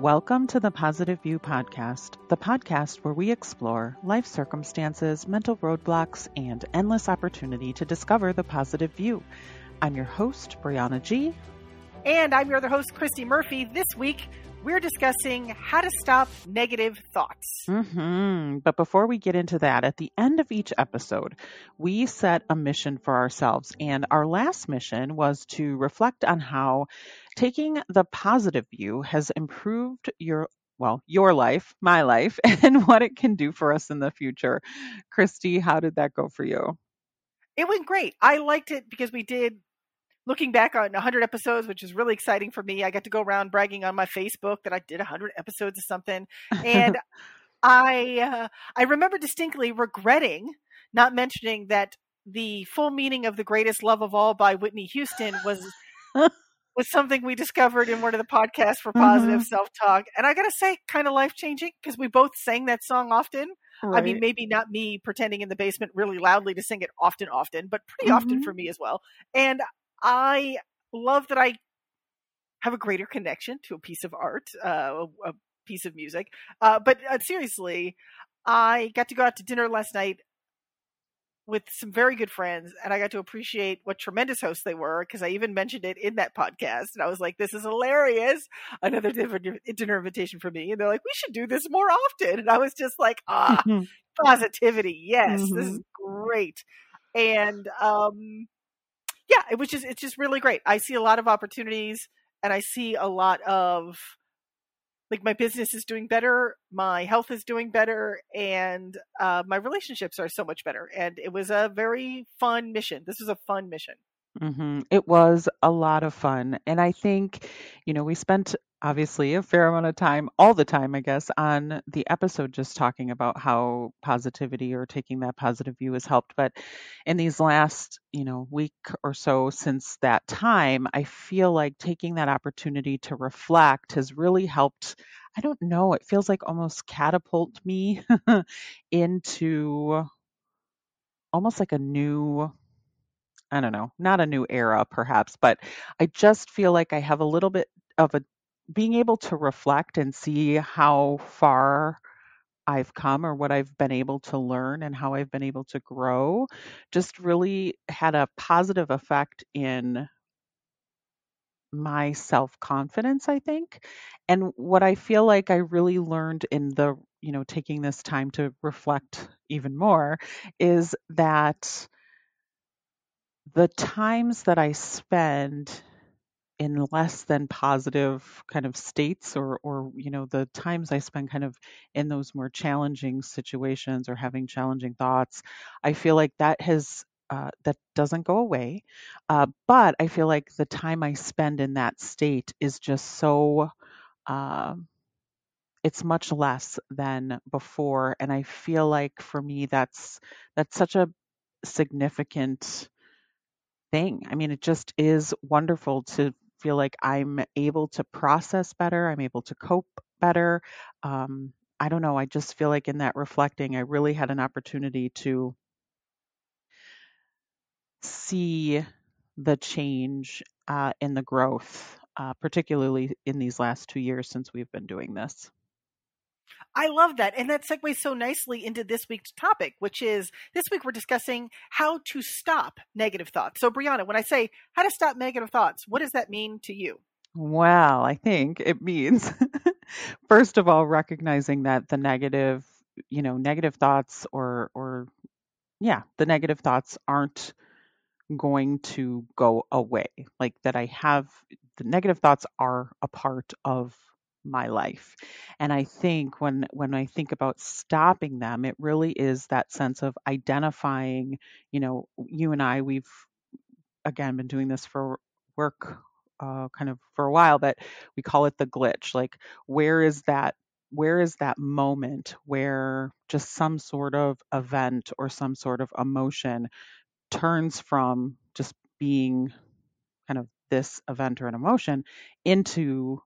Welcome to the Positive View Podcast, the podcast where we explore life circumstances, mental roadblocks, and endless opportunity to discover the positive view. I'm your host, Briana G. And I'm your other host, Christy Murphy. This week, we're discussing how to stop negative thoughts. Mm-hmm. But before we get into that, at the end of each episode, we set a mission for ourselves. And our last mission was to reflect on how taking the positive view has improved your well, your life, my life, and what it can do for us in the future. Christy, how did that go for you? It went great. I liked it because we did looking back on 100 episodes, which is really exciting for me. I got to go around bragging on my Facebook that I did 100 episodes of something, and I uh, I remember distinctly regretting not mentioning that the full meaning of the greatest love of all by Whitney Houston was was something we discovered in one of the podcasts for positive mm-hmm. self talk. And I got to say, kind of life changing because we both sang that song often. Right. I mean, maybe not me pretending in the basement really loudly to sing it often, often, but pretty mm-hmm. often for me as well. And I love that I have a greater connection to a piece of art, uh, a, a piece of music. Uh, but uh, seriously, I got to go out to dinner last night with some very good friends and I got to appreciate what tremendous hosts they were because I even mentioned it in that podcast and I was like, this is hilarious. Another dinner invitation for me. And they're like, we should do this more often. And I was just like, ah, positivity. Yes, mm-hmm. this is mm-hmm. great. And, um, yeah, it was just, it's just really great. I see a lot of opportunities and I see a lot of, like my business is doing better, my health is doing better, and uh, my relationships are so much better. And it was a very fun mission. This was a fun mission. Mm-hmm. It was a lot of fun. And I think, you know, we spent obviously a fair amount of time, all the time, I guess, on the episode just talking about how positivity or taking that positive view has helped. But in these last, you know, week or so since that time, I feel like taking that opportunity to reflect has really helped. I don't know, it feels like almost catapult me into almost like a new I don't know, not a new era perhaps, but I just feel like I have a little bit of a being able to reflect and see how far I've come or what I've been able to learn and how I've been able to grow just really had a positive effect in my self confidence, I think. And what I feel like I really learned in the, you know, taking this time to reflect even more is that the times that I spend in less than positive kind of states or or you know the times I spend kind of in those more challenging situations or having challenging thoughts I feel like that has uh, that doesn't go away uh, but I feel like the time I spend in that state is just so uh, it's much less than before and I feel like for me that's that's such a significant thing. I mean, it just is wonderful to feel like I'm able to process better, I'm able to cope better. Um, I don't know. I just feel like in that reflecting, I really had an opportunity to see the change uh, in the growth, uh, particularly in these last two years since we've been doing this. I love that. And that segues so nicely into this week's topic, which is this week we're discussing how to stop negative thoughts. So, Briana, when I say how to stop negative thoughts, what does that mean to you? Well, I think it means, first of all, recognizing that the negative, you know, negative thoughts or, or, yeah, the negative thoughts aren't going to go away. Like that I have the negative thoughts are a part of my life. And I think when when I think about stopping them, it really is that sense of identifying, you know, you and I we've again been doing this for work uh, kind of for a while, but we call it the glitch. Like where is that where is that moment where just some sort of event or some sort of emotion turns from just being kind of this event or an emotion into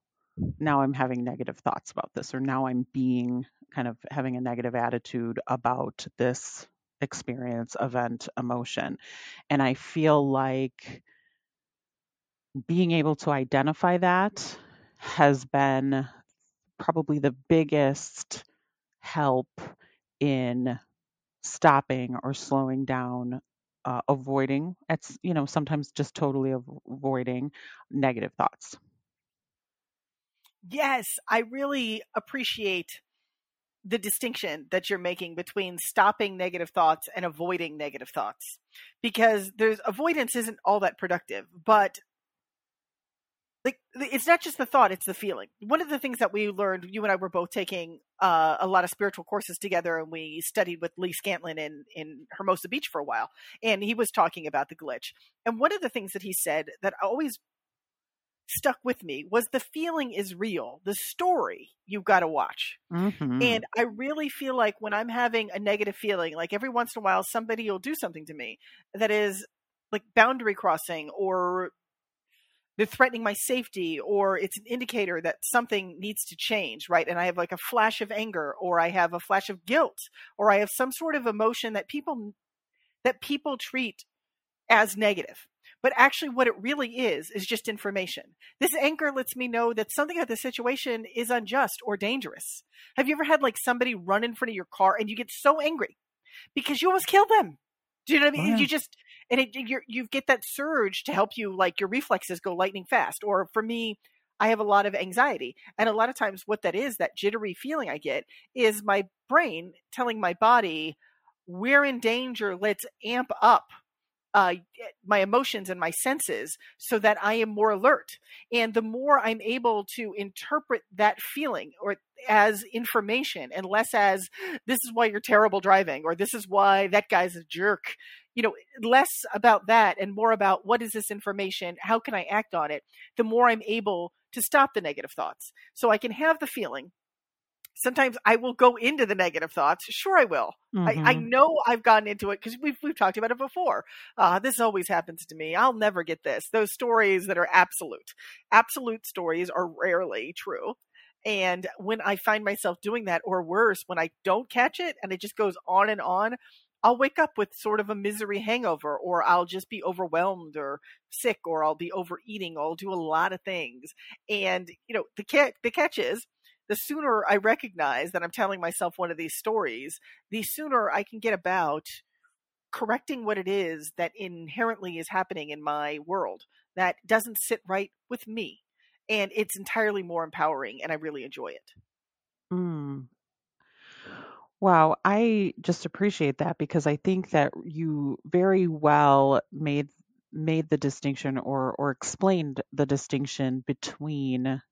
now I'm having negative thoughts about this, or now I'm being kind of having a negative attitude about this experience, event, emotion. And I feel like being able to identify that has been probably the biggest help in stopping or slowing down uh, avoiding it's you know sometimes just totally avoiding negative thoughts yes i really appreciate the distinction that you're making between stopping negative thoughts and avoiding negative thoughts because there's avoidance isn't all that productive but like it's not just the thought it's the feeling. One of the things that we learned you and i were both taking uh, a lot of spiritual courses together and we studied with lee scantlin in, in hermosa beach for a while and he was talking about the glitch. And one of the things that he said that always stuck with me was the feeling is real the story you've got to watch. Mm-hmm. and i really feel like when i'm having a negative feeling like every once in a while somebody will do something to me that is like boundary crossing or they're threatening my safety or it's an indicator that something needs to change right? And i have like a flash of anger or i have a flash of guilt or i have some sort of emotion that people that people treat as negative but actually what it really is is just information this anger lets me know that something about the situation is unjust or dangerous have you ever had like somebody run in front of your car and you get so angry because you almost killed them do you know what I mean? Oh, yeah. You just and it, you you get that surge to help you like your reflexes go lightning fast. Or for me, I have a lot of anxiety, and a lot of times what that is, that jittery feeling I get, is my brain telling my body, "We're in danger. Let's amp up." Uh, my emotions and my senses so that I am more alert. And the more I'm able to interpret that feeling or as information and less as this is why you're terrible driving or this is why that guy's a jerk you know, less about that and more about what is this information? How can I act on it? The more I'm able to stop the negative thoughts. So I can have the feeling. Sometimes I will go into the negative thoughts. Sure, I will. Mm-hmm. I, I, mm-hmm. know I've gotten into it because we've we've talked about it before. Uh, this always happens to me. I'll never get this. Those stories that are absolute, absolute stories are rarely true. And when I find myself doing that, or worse, when I don't catch it and it just goes on and on, I'll wake up with sort of a misery hangover, or I'll just be overwhelmed or sick, or I'll be overeating, I'll do a lot of things. And, you know, the, ca- the catch is, the sooner I recognize that I'm telling myself one of these stories, the sooner I can get about correcting what it is that inherently is happening in my world that doesn't sit right with me. And it's entirely more empowering, and I really enjoy it. Mm, Wow, I just appreciate that because I think that you very well made made the distinction or or explained the distinction between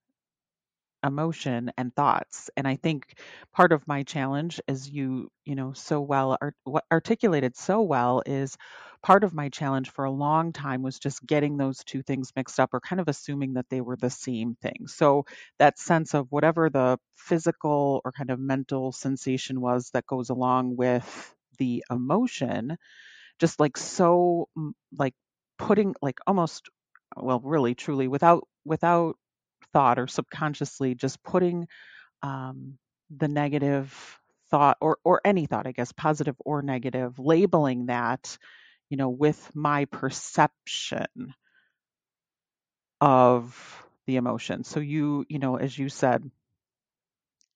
emotion and thoughts. And i think part of my challenge as you you know so well art, articulated so well is part of my challenge for a long time was just getting those two things mixed up or kind of assuming that they were the same thing. So that sense of whatever the physical or kind of mental sensation was that goes along with the emotion just like so like putting like almost well really truly without without thought or subconsciously just putting um, the negative thought or or any thought i guess positive or negative labeling that you know with my perception of the emotion. So you you know as you said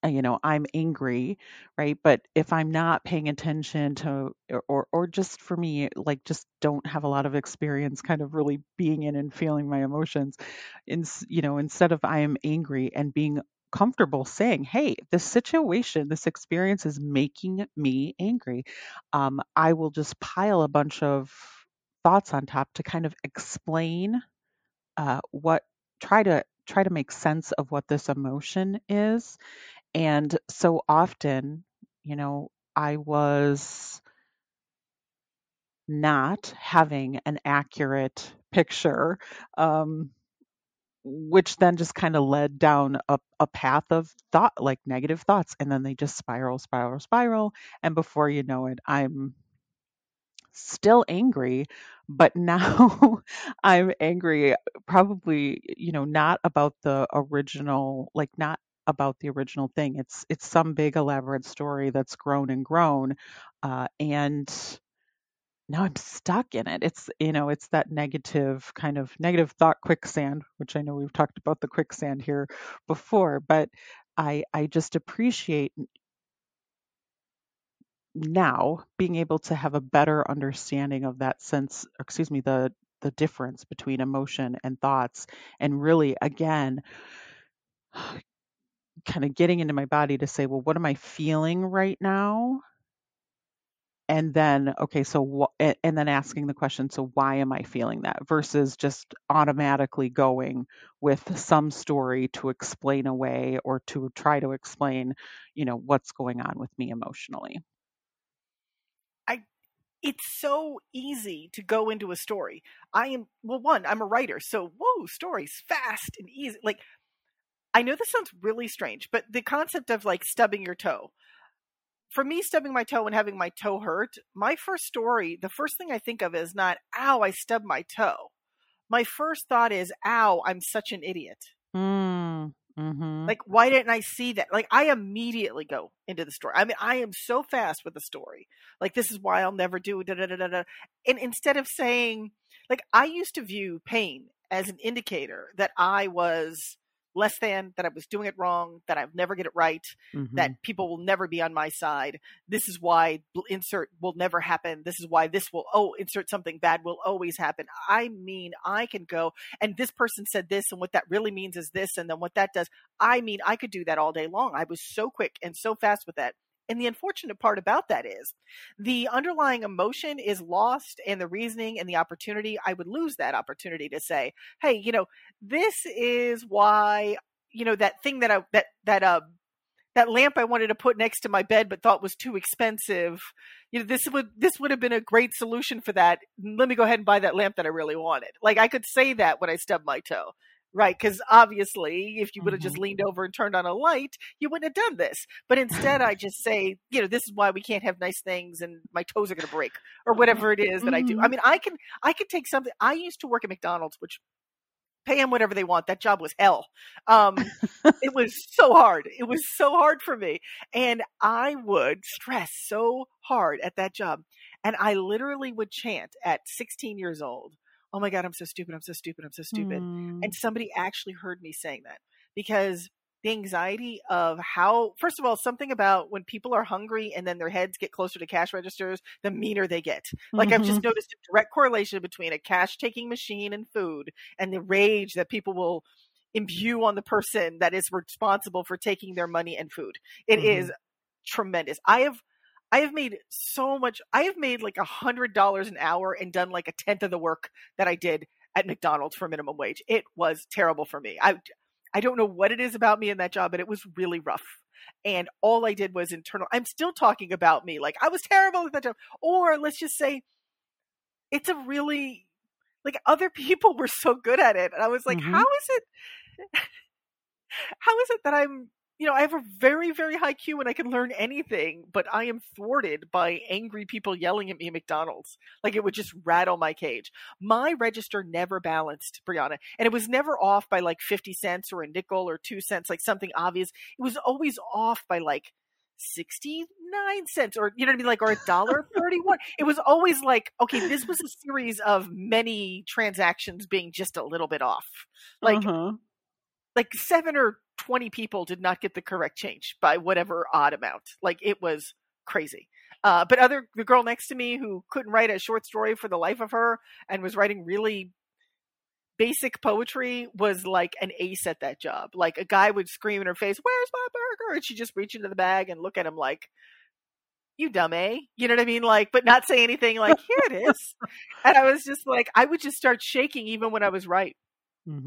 you know i'm angry right? But if i'm not paying attention to or or just for me like just don't have a lot of experience kind of really being in and feeling my emotions in you know instead of i am angry and being comfortable saying hey this situation this experience is making me angry um, i will just pile a bunch of thoughts on top to kind of explain uh, what try to try to make sense of what this emotion is and so often, you know, I was not having an accurate picture, um, which then just kind of led down a, a path of thought, like negative thoughts. And then they just spiral, spiral, spiral. And before you know it, I'm still angry, but now I'm angry, probably, you know, not about the original, like not about the original thing. It's it's some big elaborate story that's grown and grown, uh, and now I'm stuck in it. It's you know it's that negative kind of negative thought quicksand, which I know we've talked about the quicksand here before, but I I just appreciate now being able to have a better understanding of that sense excuse me the the difference between emotion and thoughts and really again kind of getting into my body to say well what am i feeling right now and then okay so wh- and then asking the question so why am i feeling that versus just automatically going with some story to explain away or to try to explain you know what's going on with me emotionally I it's so easy to go into a story. I am well one, I'm a writer, so whoa, stories fast and easy. Like I know this sounds really strange, but the concept of like stubbing your toe. For me, stubbing my toe and having my toe hurt, my first story, the first thing I think of is not, ow, I stubbed my toe. My first thought is, ow, I'm such an idiot. mm, hmm Like, why didn't I see that? Like, I immediately go into the story. I mean, I am so fast with the story. Like, this is why I'll never do da da da da da. And instead of saying, like, I used to view pain as an indicator that I was less than, that I was doing it wrong, that I'll never get it right, hmm that people will never be on my side. This is why insert will never happen. This is why this will, oh, insert something bad will always happen. I mean, I can go, and this person said this, and what that really means is this, and then what that does. I mean, I could do that all day long. I was so quick and so fast with that. And the unfortunate part about that is the underlying emotion is lost and the reasoning and the opportunity. I would lose that opportunity to say, hey, you know, this is why, you know, that thing that I, that, that, uh, that lamp I wanted to put next to my bed but thought was too expensive. You know, this would this would have been a great solution for that. Let me go ahead and buy that lamp that I really wanted. Like I could say that when I stubbed my toe. Right, because obviously, if you would have just hmm leaned over and turned on a light, you wouldn't have done this. But instead, I just say, you know, this is why we can't have nice things, and my toes are going to break, or whatever it is that I do. I hmm mean, I can, I can take something. I used to work at McDonald's, which pay them whatever they want. That job was hell. Um, it was so hard. It was so hard for me. And I would stress so hard at that job. And I literally would chant at 16 years old, Oh my God, I'm so stupid. I'm so stupid. I'm so stupid. Mm, And somebody actually heard me saying that because the anxiety of how, first of all, something about when people are hungry and then their heads get closer to cash registers, the meaner they get. Like I've just noticed a direct correlation between a cash taking machine and food and the rage that people will imbue on the person that is responsible for taking their money and food. It is mhm. tremendous. I have I have made so much I have made like a hundred dollars an hour and done like a tenth of the work that I did at McDonald's for minimum wage. It was terrible for me. I I don't know what it is about me in that job, but it was really rough. And all I did was internal I'm still talking about me. Like I was terrible at that job. Or let's just say it's a really like other people were so good at it. And I was like, how Mhm. is it how is it that I'm, you know, I have a very, very high Q and I can learn anything, but I am thwarted by angry people yelling at me at McDonald's. Like it would just rattle my cage. My register never balanced, Briana, and it was never off by like 50 cents or a nickel or two cents, like something obvious. It was always off by like 69 cents or you know what I mean like or a dollar 31 it was always like okay this was a series of many transactions being just a little bit off like Uh-huh. like seven or 20 people did not get the correct change by whatever odd amount. Like it was crazy. Uh, but other, the girl next to me who couldn't write a short story for the life of her and was writing really basic poetry was like an ace at that job. Like a guy would scream in her face, Where's my burger? And she'd just reach into the bag and look at him like, You dumb, eh? You know what I mean? Like, but not say anything like, Here it is. And I was just like, I would just start shaking even when I was right.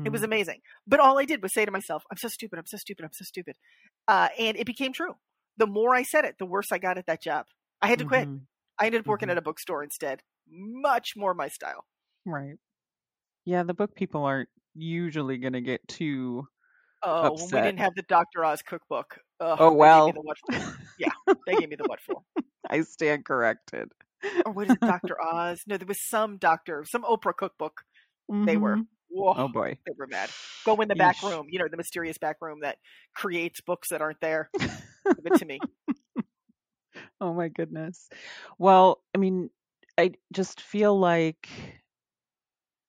It was amazing. But all I did was say to myself, I'm so stupid, I'm so stupid, I'm so stupid. Uh, and it became true. The more I said it, the worse I got at that job. I had to quit. Mhm. I ended up working Mhm. at a bookstore instead. Much more my style. Right. Yeah, the book people aren't usually going to get too Oh, when we didn't have the Dr. Oz cookbook. Ugh, Oh well. the. Yeah, they gave me the what for. I stand corrected. Or what is it, Dr. Oz? No, there was some doctor, some Oprah cookbook. They were. Whoa, Oh boy. they were mad. Go in the back room, you know, the mysterious back room that creates books that aren't there. Give it to me. Oh my goodness. Well, I mean, I just feel like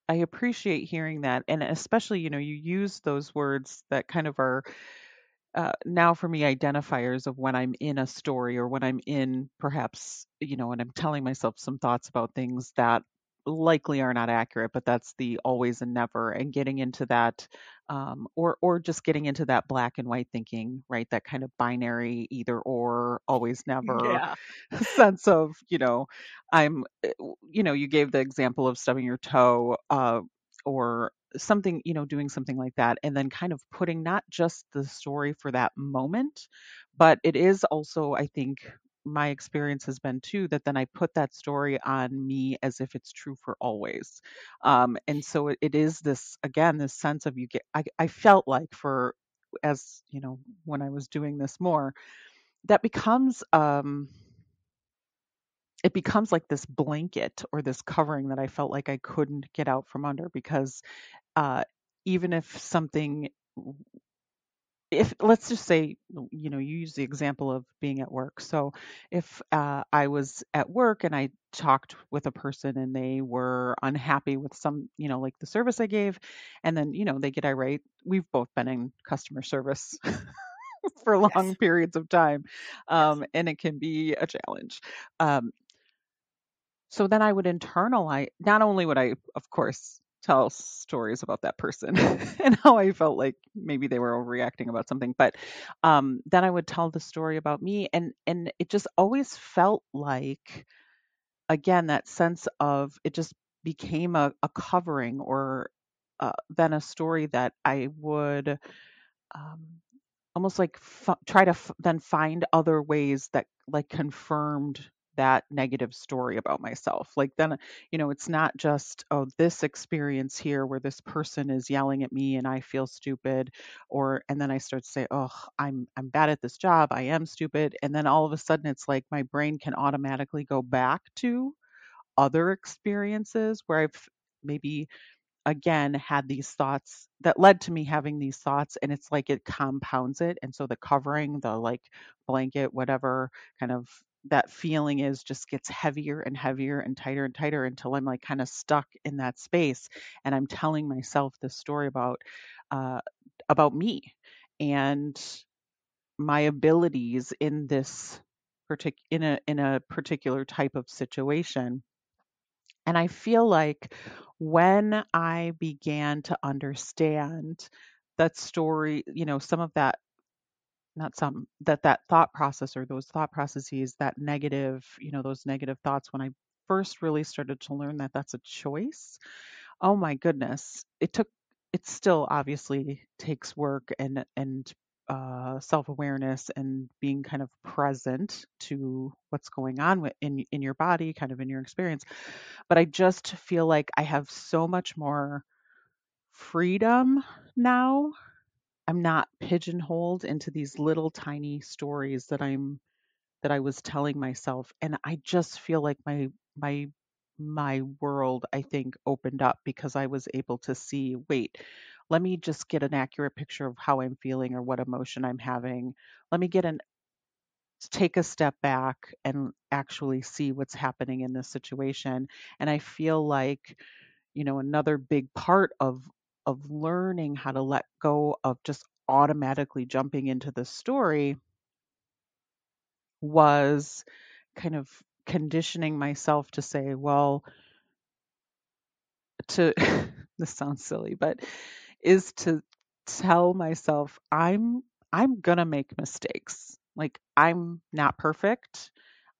I appreciate hearing that and especially, you know, you use those words that kind of are uh, now for me identifiers of when I'm in a story or when I'm in perhaps, you know, when I'm telling myself some thoughts about things that likely are not accurate, but that's the always and never and getting into that um, or or just getting into that black and white thinking, right? That kind of binary either or, always never Yeah. sense of, you know, I'm, eh, you know, you gave the example of stubbing your toe, uh, or something, you know, doing something like that, and then kind of putting not just the story for that moment, but it is also, I think, my experience has been too that then I put that story on me as if it's true for always. Um, and so it, it is this again, this sense of you get. I, I felt like for as you know when I was doing this more, that becomes um, it becomes like this blanket or this covering that I felt like I couldn't get out from under because uh, even if something if let's just say you know you use the example of being at work so if uh, i was at work and i talked with a person and they were unhappy with some you know like the service i gave and then you know they get irate we've both been in customer service for Yes. long periods of time Yes. um, and it can be a challenge um, so then I would internalize, not only would I, of course, tell stories about that person and how I felt like maybe they were overreacting about something, but um, then I would tell the story about me, and and it just always felt like, again, that sense of it just became a, a covering or uh, then a story that I would um, almost like f- try to f- then find other ways that like confirmed that negative story about myself. Like then you know it's not just oh this experience here where this person is yelling at me and i feel stupid or and then i start to say oh i'm i'm bad at this job i am stupid and then all of a sudden it's like my brain can automatically go back to other experiences where i've maybe again had these thoughts that led to me having these thoughts and it's like it compounds it and so the covering the like blanket whatever kind of that feeling is just gets heavier and heavier and tighter and tighter until i'm like kind of stuck in that space and i'm telling myself this story about uh about me and my abilities in this partic- in a in a particular type of situation. And I feel like when I began to understand that story, you know, some of that, not some, that that thought process or those thought processes, that negative, you know, those negative thoughts, when I first really started to learn that that's a choice, oh my goodness, it took, it still obviously takes work and, and, uh, self-awareness and being kind of present to what's going on in in your body, kind of in your experience but I just feel like I have so much more freedom now. I'm not pigeonholed into these little tiny stories that I'm that I was telling myself and I just feel like my my my world I think opened up because I was able to see wait let me just get an accurate picture of how I'm feeling or what emotion I'm having. Let me get an take a step back and actually see what's happening in this situation. And I feel like you know another big part of of learning how to let go of just automatically jumping into the story was kind of conditioning myself to say well to this sounds silly but is to tell myself i'm i'm going to make mistakes. Like i'm not perfect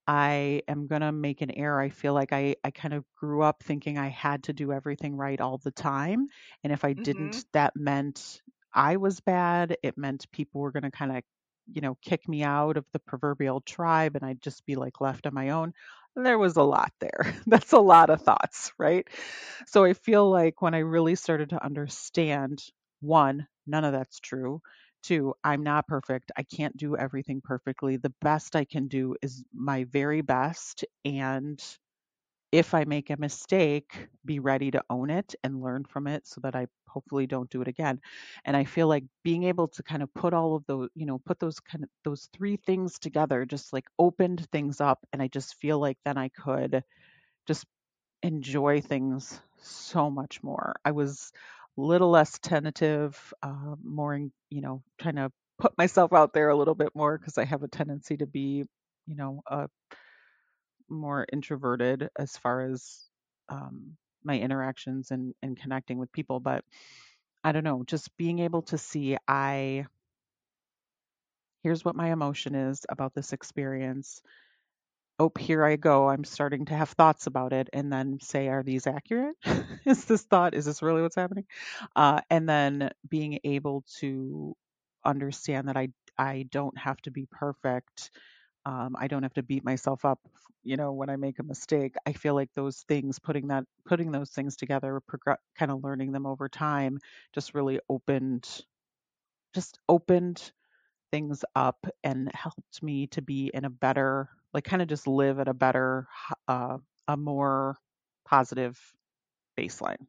I am going to make an error. I feel like I, I kind of grew up thinking I had to do everything right all the time. And if I hmm didn't, that meant I was bad. It meant people were going to kind of, you know, kick me out of the proverbial tribe and I'd just be like left on my own. There was a lot there. That's a lot of thoughts, right? So I feel like when I really started to understand one, none of that's true. Two, I'm not perfect. I can't do everything perfectly. The best I can do is my very best. And if I make a mistake, be ready to own it and learn from it so that I hopefully don't do it again. And I feel like being able to kind of put all of those, you know, put those kind of those three things together just like opened things up. And I just feel like then I could just enjoy things so much more. I was little less tentative, uh, more, in, you know, trying to put myself out there a little bit more because I have a tendency to be, you know, more introverted as far as um, my interactions and, and connecting with people. But I don't know, just being able to see I here's what my emotion is about this experience. Oh, here I go. I'm starting to have thoughts about it, and then say, are these accurate? is this thought? Is this really what's happening? Uh, and then being able to understand that I I don't have to be perfect. Um, I don't have to beat myself up, you know, when I make a mistake. I feel like those things, putting that, putting those things together, kind of learning them over time, just really opened, just opened things up and helped me to be in a better, like, kind of just live at a better, uh, a more positive baseline.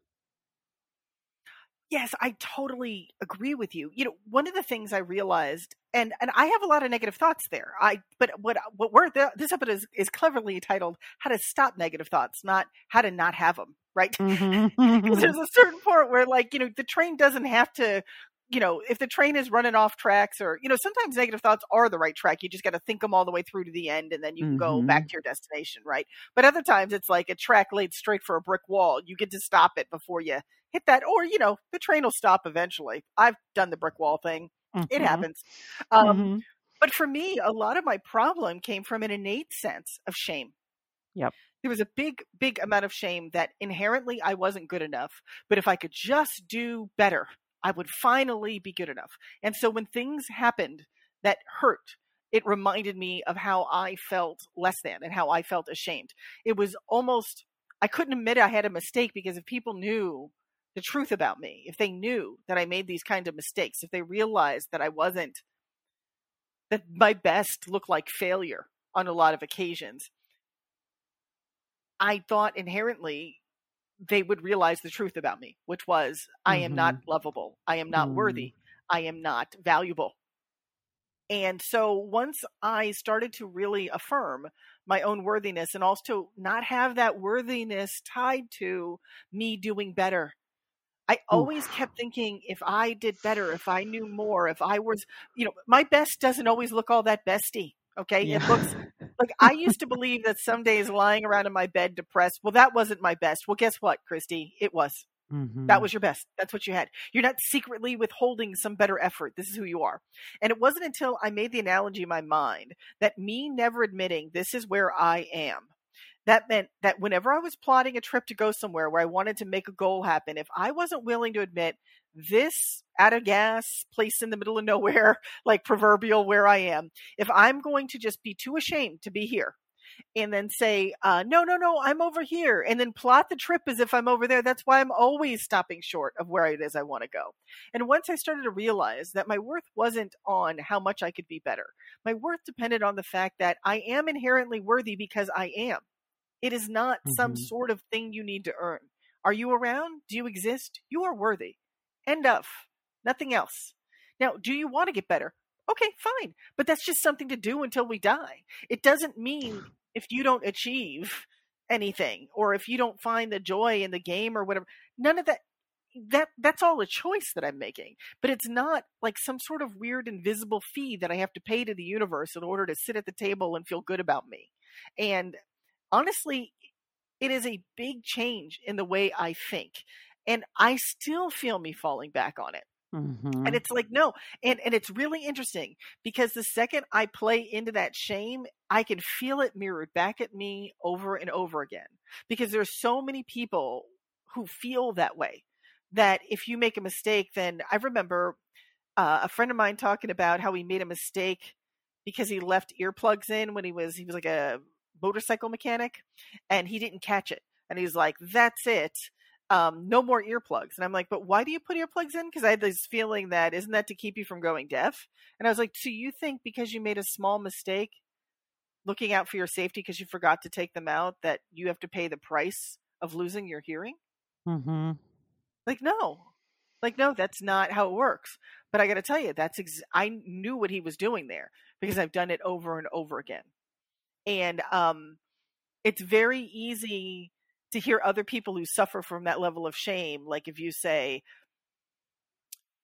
Yes, I totally agree with you. You know, one of the things I realized, and and I have a lot of negative thoughts there. I but what what we're this episode is, is cleverly titled "How to Stop Negative Thoughts," not "How to Not Have Them." Right? Mm-hmm. because there's a certain point where, like, you know, the train doesn't have to you know, if the train is running off tracks or, you know, sometimes negative thoughts are the right track. You just got to think them all the way through to the end and then you mm-hmm. go back mm-hmm. to your destination, right? But other times it's like a track laid straight for a brick wall. You get to stop it before you hit that. Or, you know, the train will stop eventually. I've done the brick wall thing. Mm-hmm. It happens. Um, mm-hmm. But for me, a lot of my problem came from an innate sense of shame. Yep. There was a big, big amount of shame that inherently I wasn't good enough. But if I could just do better, I would finally be good enough. And so when things happened that hurt, it reminded me of how I felt less than and how I felt ashamed. It was almost, I couldn't admit I had a mistake because if people knew the truth about me, if they knew that I made these kind of mistakes, if they realized that I wasn't, that my best looked like failure on a lot of occasions, I thought inherently they would realize the truth about me, which was. I am not mm-hmm. lovable. I am not mm. worthy. I am not valuable. And so once I started to really affirm my own worthiness and also not have that worthiness tied to me doing better. I always Oof. kept thinking if I did better, if I knew more, if I was, you know, my best doesn't always look all that besty. Okay. Yeah. It looks like I used to believe that some days lying around in my bed depressed, well, that wasn't my best. Well, guess what, Christy? It was. Mm-hmm. That was your best. That's what you had. You're not secretly withholding some better effort. This is who you are. And it wasn't until I made the analogy in my mind that me never admitting this is where I am. That meant that whenever I was plotting a trip to go somewhere where I wanted to make a goal happen, if I wasn't willing to admit this out of gas place in the middle of nowhere, like proverbial where I am, if I'm going to just be too ashamed to be here and then say, uh, no, no, no, I'm over here, and then plot the trip as if I'm over there, that's why I'm always stopping short of where it is I want to go. And once I started to realize that my worth wasn't on how much I could be better, my worth depended on the fact that I am inherently worthy because I am. It is not mm-hmm. some sort of thing you need to earn. Are you around? Do you exist? You are worthy. End of. Nothing else. Now, do you want to get better? Okay, fine. But that's just something to do until we die. It doesn't mean if you don't achieve anything or if you don't find the joy in the game or whatever, none of that that that's all a choice that I'm making. But it's not like some sort of weird invisible fee that I have to pay to the universe in order to sit at the table and feel good about me. And honestly, it is a big change in the way I think and I still feel me falling back on it. Mm-hmm. And it's like, no. And, and it's really interesting because the second I play into that shame, I can feel it mirrored back at me over and over again because there's so many people who feel that way that if you make a mistake, then I remember uh, a friend of mine talking about how he made a mistake because he left earplugs in when he was, he was like a motorcycle mechanic and he didn't catch it. And he's like, that's it um, no more earplugs. And I'm like, but why do you put earplugs in? Because I had this feeling that isn't that to keep you from going deaf? And I was like, so you think because you made a small mistake looking out for your safety because you forgot to take them out that you have to pay the price of losing your hearing? Mm-hmm. Like, no. Like, no, that's not how it works. But I got to tell you, that's ex- I knew what he was doing there because I've done it over and over again. And um, it's very easy to hear other people who suffer from that level of shame like if you say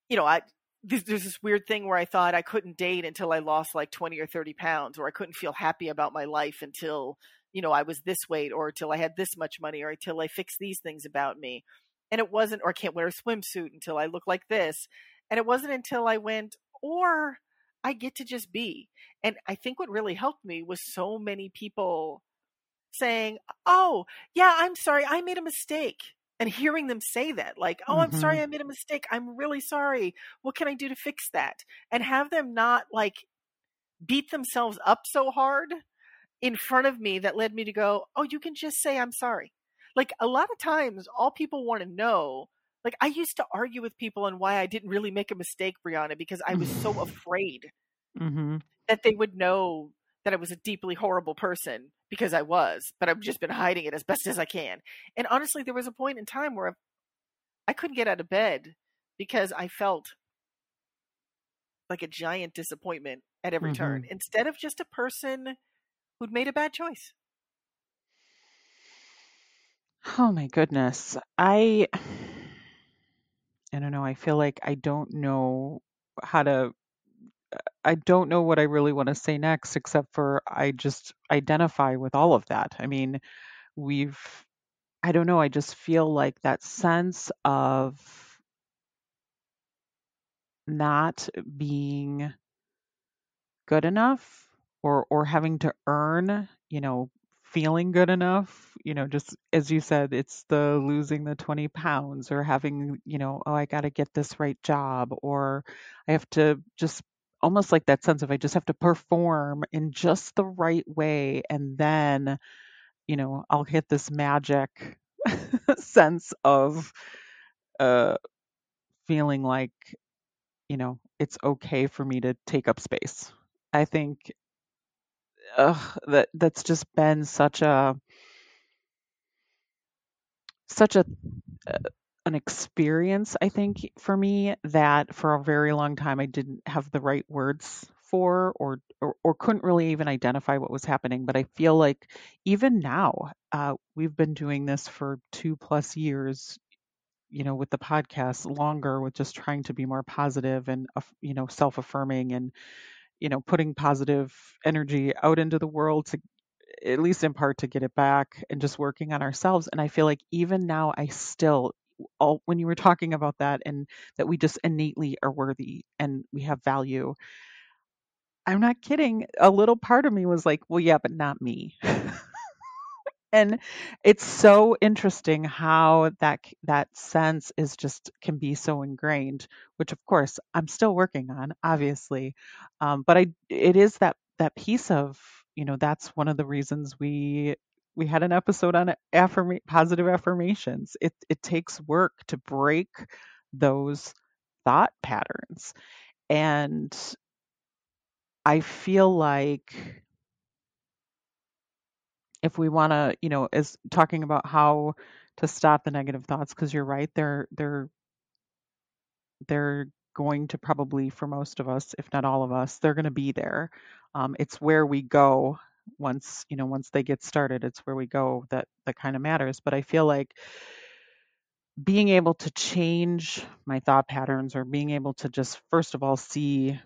you know i there's, there's this weird thing where I thought I couldn't date until I lost like 20 or 30 pounds, or I couldn't feel happy about my life until, you know, I was this weight, or until I had this much money, or until I fixed these things about me. And it wasn't, or I can't wear a swimsuit until I look like this. And it wasn't until I went, or I get to just be. And I think what really helped me was so many people saying, Oh, yeah, I'm sorry, I made a mistake and hearing them say that like oh i'm sorry Mhm. i made a mistake i'm really sorry what can i do to fix that and have them not like beat themselves up so hard in front of me that led me to go oh you can just say i'm sorry like a lot of times all people want to know like i used to argue with people on why i didn't really make a mistake briana because i was so afraid Mhm. that they would know that I was a deeply horrible person because I was, but I've just been hiding it as best as I can. And honestly, there was a point in time where I couldn't get out of bed because I felt like a giant disappointment at every turn instead of just a person who'd made a bad choice. Oh my goodness. I I don't know. I feel like I don't know how to uh, I don't know what I really want to say next except for I just identify with all of that. I mean, we've I don't know, I just feel like that sense of not being good enough or or having to earn, you know, feeling good enough, you know, just as you said, it's the losing the 20 pounds or having, you know, oh, I got to get this right job or I have to just almost like that sense of I just have to perform in just the right way and then, you know, I'll hit this magic sense of uh feeling like, you know, it's okay for me to take up space. I think ugh, that that's just been such a such a uh, an experience I think for me that for a very long time I didn't have the right words for or or, or couldn't really even identify what was happening. But I feel like even now uh, we've been doing this for two plus years you know with the podcast longer with just trying to be more positive and uh, you know self-affirming and you know putting positive energy out into the world to at least in part to get it back and just working on ourselves. And i feel like even now i still all when you were talking about that and that we just innately are worthy and we have value i'm not kidding. A little part of me was like well yeah but not me and it's so interesting how that that sense is just can be so ingrained which of course i'm still working on obviously. Um, but i it is that that piece of you know that's one of the reasons we we had an episode on affirm positive affirmations. It it takes work to break those thought patterns. And i feel like if we want to, you know, is talking about how to stop the negative thoughts because you're right, they're they're they're going to probably for most of us, if not all of us, they're going to be there. Um, it's where we go once you know once they get started. It's where we go that that kind of matters. But I feel like being able to change my thought patterns or being able to just first of all see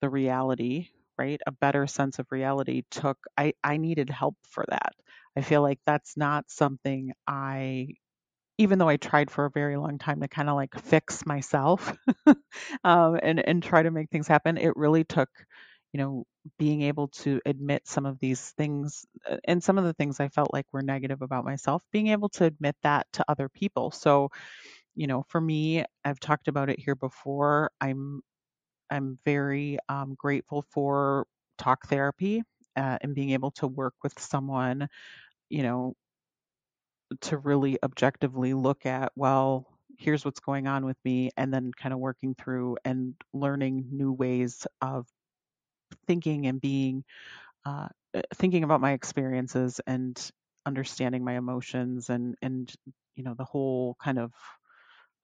the reality right a better sense of reality took i i needed help for that. I feel like that's not something i even though i tried for a very long time to kind of like fix myself um, and and try to make things happen it really took you know being able to admit some of these things uh, and some of the things i felt like were negative about myself being able to admit that to other people. So you know for me i've talked about it here before i'm I'm very um, grateful for talk therapy uh, and being able to work with someone, you know, to really objectively look at, well, here's what's going on with me, and then kind of working through and learning new ways of thinking and being, uh, uh, thinking about my experiences and understanding my emotions and and you know the whole kind of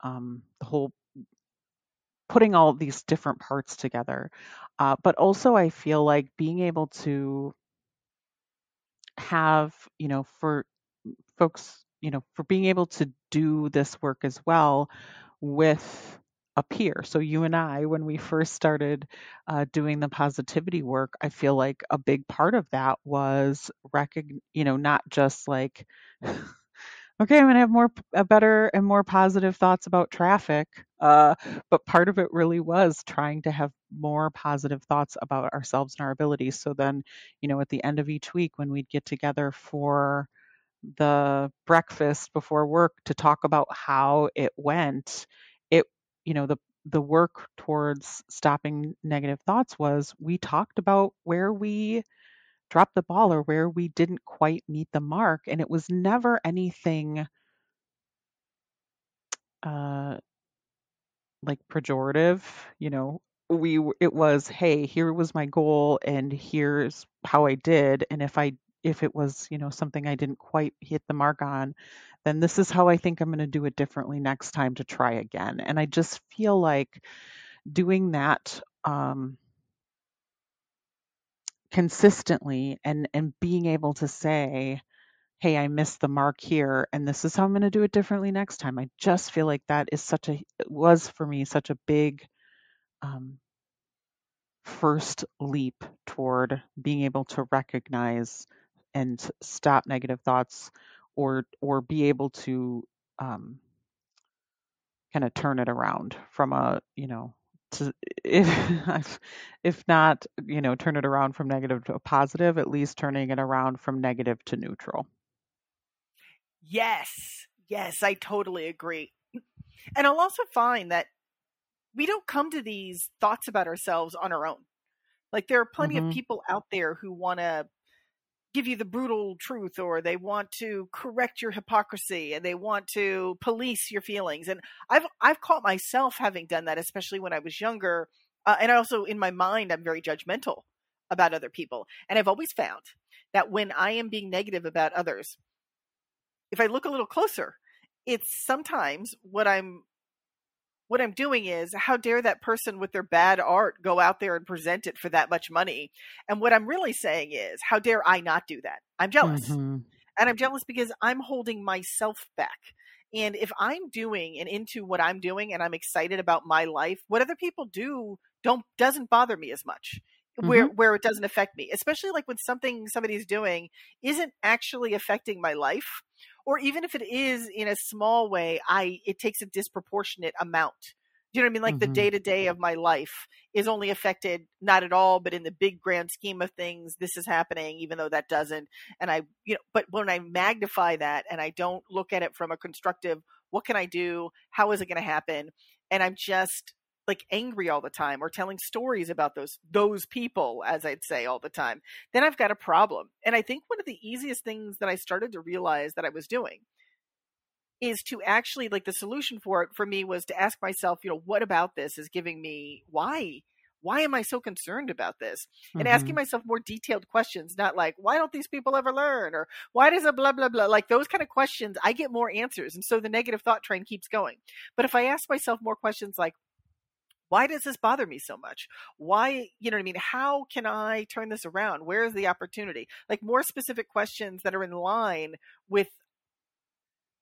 um, the whole putting all these different parts together. Uh, but also, I feel like being able to have, you know, for folks, you know, for being able to do this work as well with a peer. So you and I, when we first started uh, doing the positivity work, I feel like a big part of that was recogn, you know, not just like, okay, I'm gonna have more, a better and more positive thoughts about traffic, uh, but part of it really was trying to have more positive thoughts about ourselves and our abilities. So then, you know, at the end of each week when we'd get together for the breakfast before work to talk about how it went it you know the the work towards stopping negative thoughts was we talked about where we dropped the ball or where we didn't quite meet the mark and it was never anything uh like pejorative you know we it was hey here was my goal and here's how i did and if i if it was, you know, something I didn't quite hit the mark on, then this is how I think I'm going to do it differently next time to try again. And I just feel like doing that um, consistently and and being able to say, "Hey, I missed the mark here, and this is how I'm going to do it differently next time." I just feel like that is such a was for me such a big um, first leap toward being able to recognize and stop negative thoughts or or be able to um, kind of turn it around from a you know to if if not you know turn it around from negative to positive at least turning it around from negative to neutral. Yes. Yes i totally agree. And i'll also find that we don't come to these thoughts about ourselves on our own. Like there are plenty mm-hmm. of people out there who want to give you the brutal truth or they want to correct your hypocrisy and they want to police your feelings. And i've i've caught myself having done that especially when i was younger. Uh, and also in my mind i'm very judgmental about other people. And i've always found that when i am being negative about others if i look a little closer it's sometimes what i'm what I'm doing is how dare that person with their bad art go out there and present it for that much money? And what I'm really saying is, how dare I not do that? I'm jealous. Mm-hmm. And I'm jealous because I'm holding myself back. And if I'm doing and into what I'm doing and I'm excited about my life, what other people do don't doesn't bother me as much. Mm-hmm. Where where it doesn't affect me, especially like when something somebody's doing isn't actually affecting my life, or even if it is in a small way, I it takes a disproportionate amount. Do you know what I mean? Like mm-hmm. the day to day of my life is only affected not at all, but in the big grand scheme of things, this is happening, even though that doesn't. And I, you know, but when I magnify that and I don't look at it from a constructive, what can I do? How is it going to happen? And I'm just like angry all the time or telling stories about those those people as I'd say all the time, then I've got a problem. And I think one of the easiest things that I started to realize that I was doing is to actually like the solution for it for me was to ask myself, you know, what about this is giving me why why am I so concerned about this? And mm-hmm. asking myself more detailed questions, not like, why don't these people ever learn? Or why does a blah, blah, blah? Like those kind of questions, I get more answers. And so the negative thought train keeps going. But if I ask myself more questions like, why does this bother me so much? Why you know what i mean? How can i turn this around? Where is the opportunity? Like more specific questions that are in line with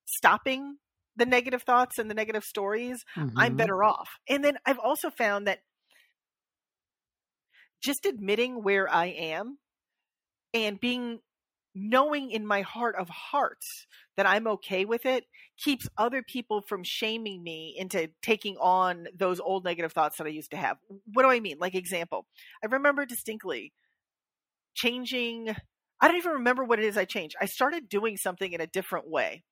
stopping the negative thoughts and the negative stories mm-hmm. i'm better off. And then i've also found that just admitting where i am and being knowing in my heart of hearts that I'm okay with it keeps other people from shaming me into taking on those old negative thoughts that I used to have. What do I mean? Like example, I remember distinctly changing I don't even remember what it is I changed. I started doing something in a different way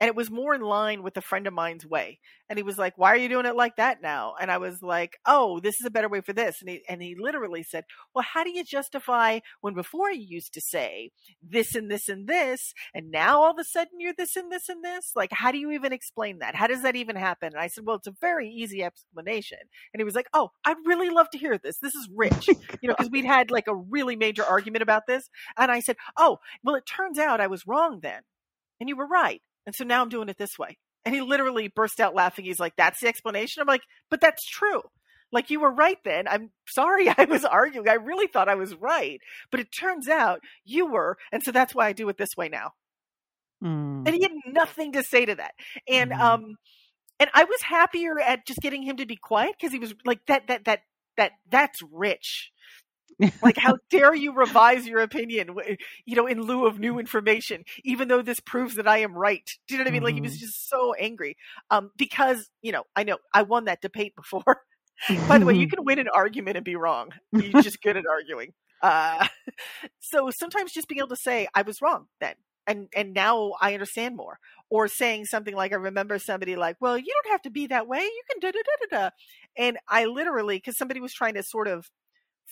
and it was more in line with a friend of mine's way. And he was like, "Why are you doing it like that now?" And I was like, "Oh, this is a better way for this." And he and he literally said, "Well, how do you justify when before you used to say this and this and this, and now all of a sudden you're this and this and this? Like, how do you even explain that? How does that even happen?" And I said, "Well, it's a very easy explanation." And he was like, "Oh, I'd really love to hear this. This is oh rich." you know, because we'd had like a really major argument about this. And I said, "Oh, well, it turns out I was wrong then." And you were right. And so now I'm doing it this way. And he literally burst out laughing. He's like, That's the explanation? I'm like, But that's true. Like, you were right then. I'm sorry I was arguing. I really thought I was right. But it turns out you were. And so that's why I do it this way now. Mm. And he had nothing to say to that. And, mm. um, and I was happier at just getting him to be quiet because he was like that that that that that's rich. Like how dare you revise your opinion you know in lieu of new information even though this proves that i am right do you know what i mean mm-hmm. like he was mm-hmm. just so angry um because you know i know i won that debate before by the way you can win an argument and be wrong you're just good at arguing uh so sometimes just being able to say i was wrong then and and now I understand more. Or saying something like I remember somebody like, "Well, you don't have to be that way. You can da da da da da," and I literally because somebody was trying to sort of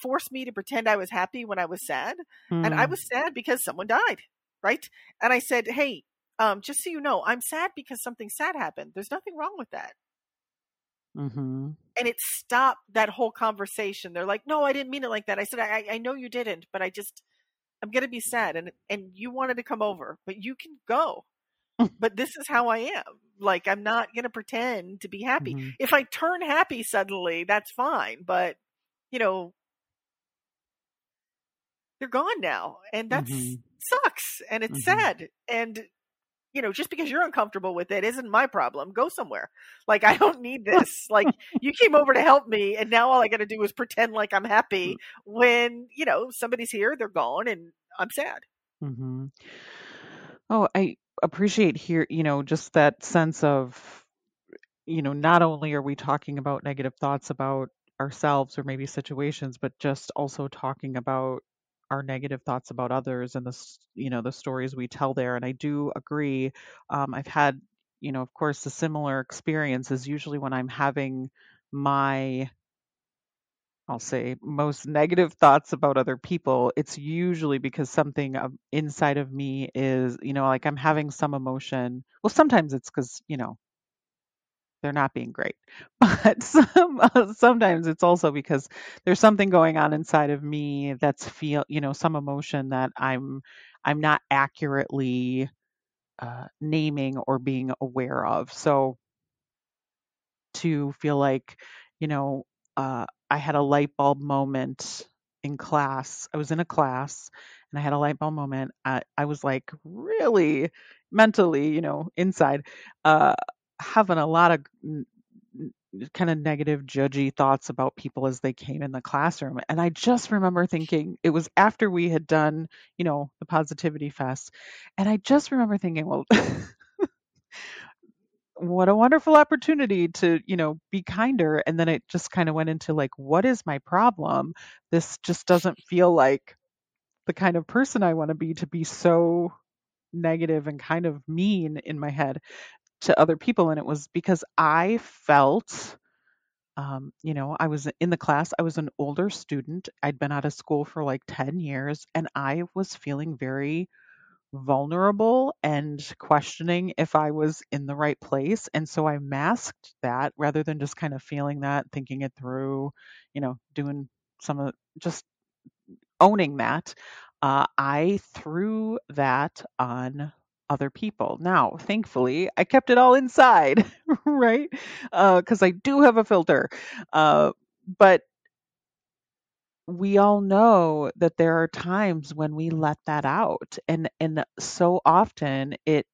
force me to pretend I was happy when I was sad, mm. and I hmm. was sad because someone died, right? And I said, "Hey, um, just so you know, I'm sad because something sad happened. There's nothing wrong with that." Mm-hmm. And it stopped that whole conversation. They're like, "No, I didn't mean it like that." I said, "I, I know you didn't, but I just." I'm gonna be sad, and and you wanted to come over, but you can go. but this is how I am. Like I'm not gonna pretend to be happy. Mm-hmm. If I turn happy suddenly, that's fine. But you know, they're gone now, and that mm-hmm. sucks, and it's mm-hmm. sad. And you know, just because you're uncomfortable with it isn't my problem. Go somewhere. Like I don't need this. like you came over to help me and now all I got to do is pretend like I'm happy mm. when, you know, somebody's here, they're gone and I'm sad. Mm-hmm. Oh, I appreciate here, you know, just that sense of you know, not only are we talking about negative thoughts about ourselves or maybe situations, but just also talking about our negative thoughts about others and the you know the stories we tell there and i do agree um, i've had you know of course a similar experience is usually when i'm having my I'll say most negative thoughts about other people, it's usually because something inside of me is, you know, like I'm having some emotion. Well, sometimes it's because, you know, they're not being great. But some, uh, sometimes it's also because there's something going on inside of me that's feel, you know, some emotion that I'm I'm not accurately uh, naming or being aware of. So to feel like, you know, uh, I had a light bulb moment in class. I was in a class and I had a light bulb moment. I, I was like really mentally, you know, inside, uh, having a lot of kind of negative, judgy thoughts about people as they came in the classroom. And I just remember thinking it was after we had done, you know, the positivity fest. And I just remember thinking, well, what a wonderful opportunity to, you know, be kinder. And then it just kind of went into like, what is my problem? This just doesn't feel like the kind of person I want to be to be so negative and kind of mean in my head to other people and it was because i felt um, you know i was in the class i was an older student i'd been out of school for like 10 years and i was feeling very vulnerable and questioning if i was in the right place and so i masked that rather than just kind of feeling that thinking it through you know doing some of just owning that. Uh, i threw that on other people. Now, thankfully, I kept it all inside, right? Because uh, I do have a filter. Uh, but we all know that there are times when we let that out, and and so often it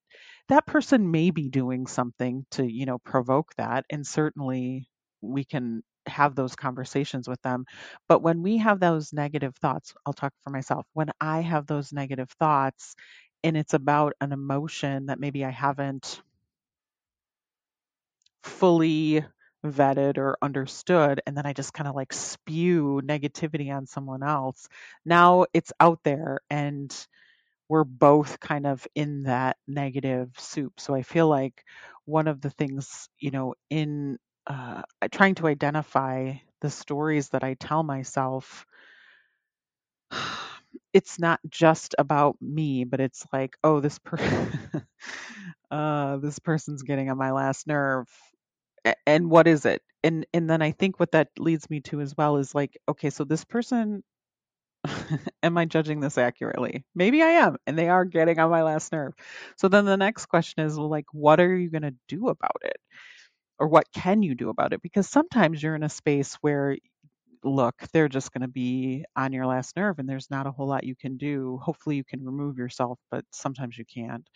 that person may be doing something to you know provoke that, and certainly we can have those conversations with them. But when we have those negative thoughts, I'll talk for myself. When I have those negative thoughts, and it's about an emotion that maybe I haven't fully vetted or understood and then I just kind of like spew negativity on someone else. Now it's out there and we're both kind of in that negative soup. So I feel like one of the things, you know, in uh, trying to identify the stories that I tell myself it's not just about me, but it's like, oh, this per- uh, this person's getting on my last nerve. and what is it? And and then I think what that leads me to as well is like, okay, so this person am I judging this accurately? Maybe I am, and they are getting on my last nerve. So then the next question is, well, like, what are you going to do about it? Or what can you do about it? Because sometimes you're in a space where look, they're just going to be on your last nerve and there's not a whole lot you can do. Hopefully you can remove yourself, but sometimes you can't.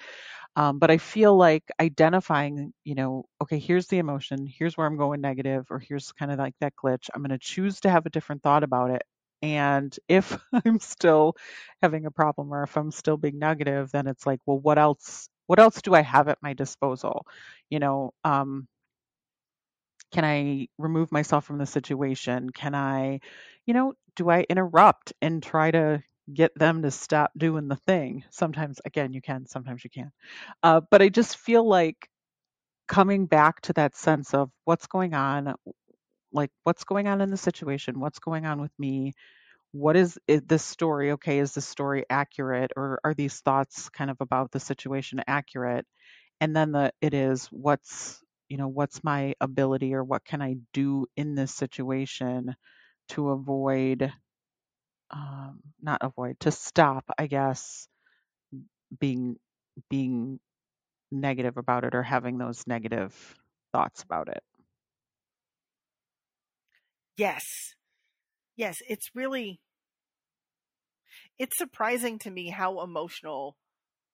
Um, but I feel like identifying, you know, okay, here's the emotion, here's where I'm going negative, or here's kind of like that glitch. I'm going to choose to have a different thought about it. And if I'm still having a problem or if I'm still being negative, then it's like, well, what else? What else do I have at my disposal? You know, um, can I remove myself from the situation? Can I, you know, do I interrupt and try to get them to stop doing the thing? Sometimes, again, you can, sometimes you can't. Uh, but I just feel like coming back to that sense of what's going on, like what's going on in the situation, what's going on with me, what is, is this story okay is this story accurate or are these thoughts kind of about the situation accurate and then the it is what's you know what's my ability or what can i do in this situation to avoid um, not avoid to stop i guess being being negative about it or having those negative thoughts about it? Yes. Yes it's really it's surprising to me how emotional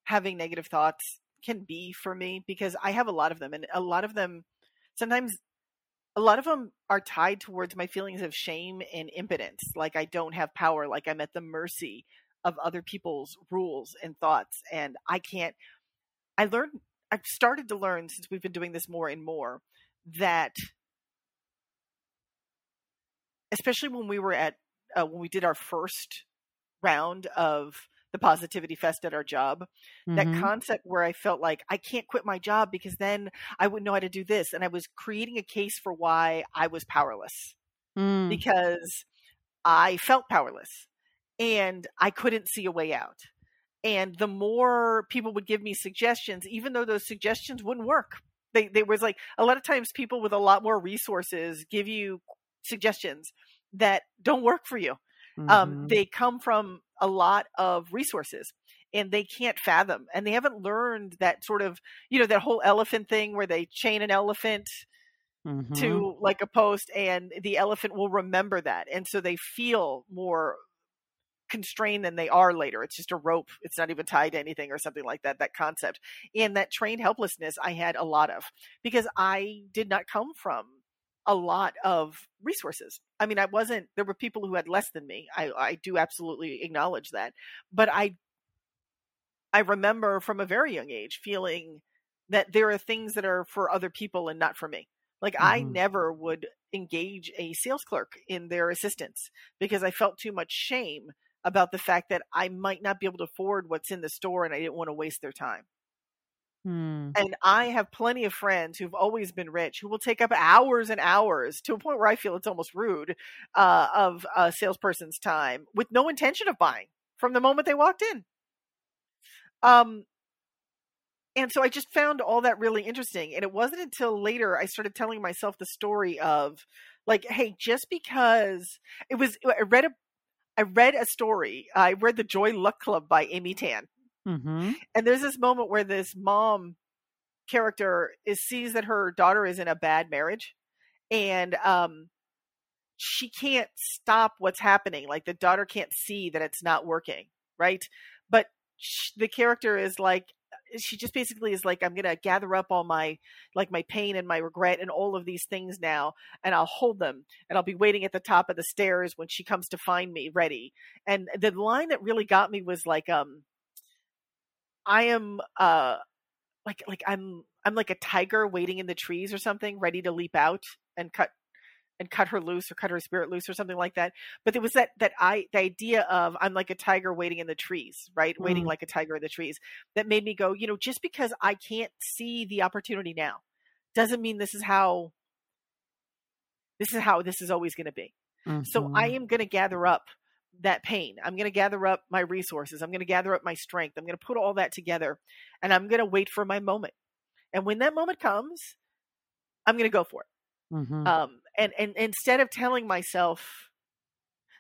having negative thoughts can be for me because I have a lot of them and a lot of them sometimes a lot of them are tied towards my feelings of shame and impotence like I don't have power like I'm at the mercy of other people's rules and thoughts and I can't I learned I've started to learn since we've been doing this more and more that especially when we were at uh, when we did our first round of the positivity fest at our job mm-hmm. that concept where i felt like i can't quit my job because then i wouldn't know how to do this and i was creating a case for why i was powerless mm. because i felt powerless and i couldn't see a way out and the more people would give me suggestions even though those suggestions wouldn't work they, they was like a lot of times people with a lot more resources give you suggestions that don't work for you um, mm-hmm. um, they come from a lot of resources and they can't fathom and they haven't learned that sort of you know that whole elephant thing where they chain an elephant mm-hmm. to like a post and the elephant will remember that and so they feel more constrained than they are later it's just a rope it's not even tied to anything or something like that that concept and that trained helplessness i had a lot of because i did not come from a lot of resources. I mean, I wasn't, there were people who had less than me. I, I do absolutely acknowledge that. But I, I remember from a very young age feeling that there are things that are for other people and not for me. Like mm-hmm. I never would engage a sales clerk in their assistance because I felt too much shame about the fact that I might not be able to afford what's in the store and I didn't want to waste their time. Hmm. And I have plenty of friends who've always been rich who will take up hours and hours to a point where I feel it's almost rude uh, of a salesperson's time with no intention of buying from the moment they walked in. Um, and so I just found all that really interesting. And it wasn't until later I started telling myself the story of like, hey, just because it was, I read a, I read a story. I read the Joy Luck Club by Amy Tan Mm-hmm. And there's this moment where this mom character is sees that her daughter is in a bad marriage, and um, she can't stop what's happening. Like the daughter can't see that it's not working, right? But she, the character is like she just basically is like i'm to gather up all my like my pain and my regret and all of these things now and i'll hold them and i'll be waiting at the top of the stairs when she comes to find me ready and the line that really got me was like um I am uh like like I'm I'm like a tiger waiting in the trees or something, ready to leap out and cut and cut her loose or cut her spirit loose or something like that. But there was that that I the idea of I'm like a tiger waiting in the trees, right? Mm. Waiting like a tiger in the trees. That made me go, you know, just because I can't see the opportunity now doesn't mean this is how this is how this is always going to be. Mm-hmm. So I mm-hmm. am going to gather up that pain. I'm going to gather up my resources. I'm going to gather up my strength. I'm going to put all that together and I'm going to wait for my moment. And when that moment comes, I'm going to go for it. Mm-hmm. Um, and, and instead of telling myself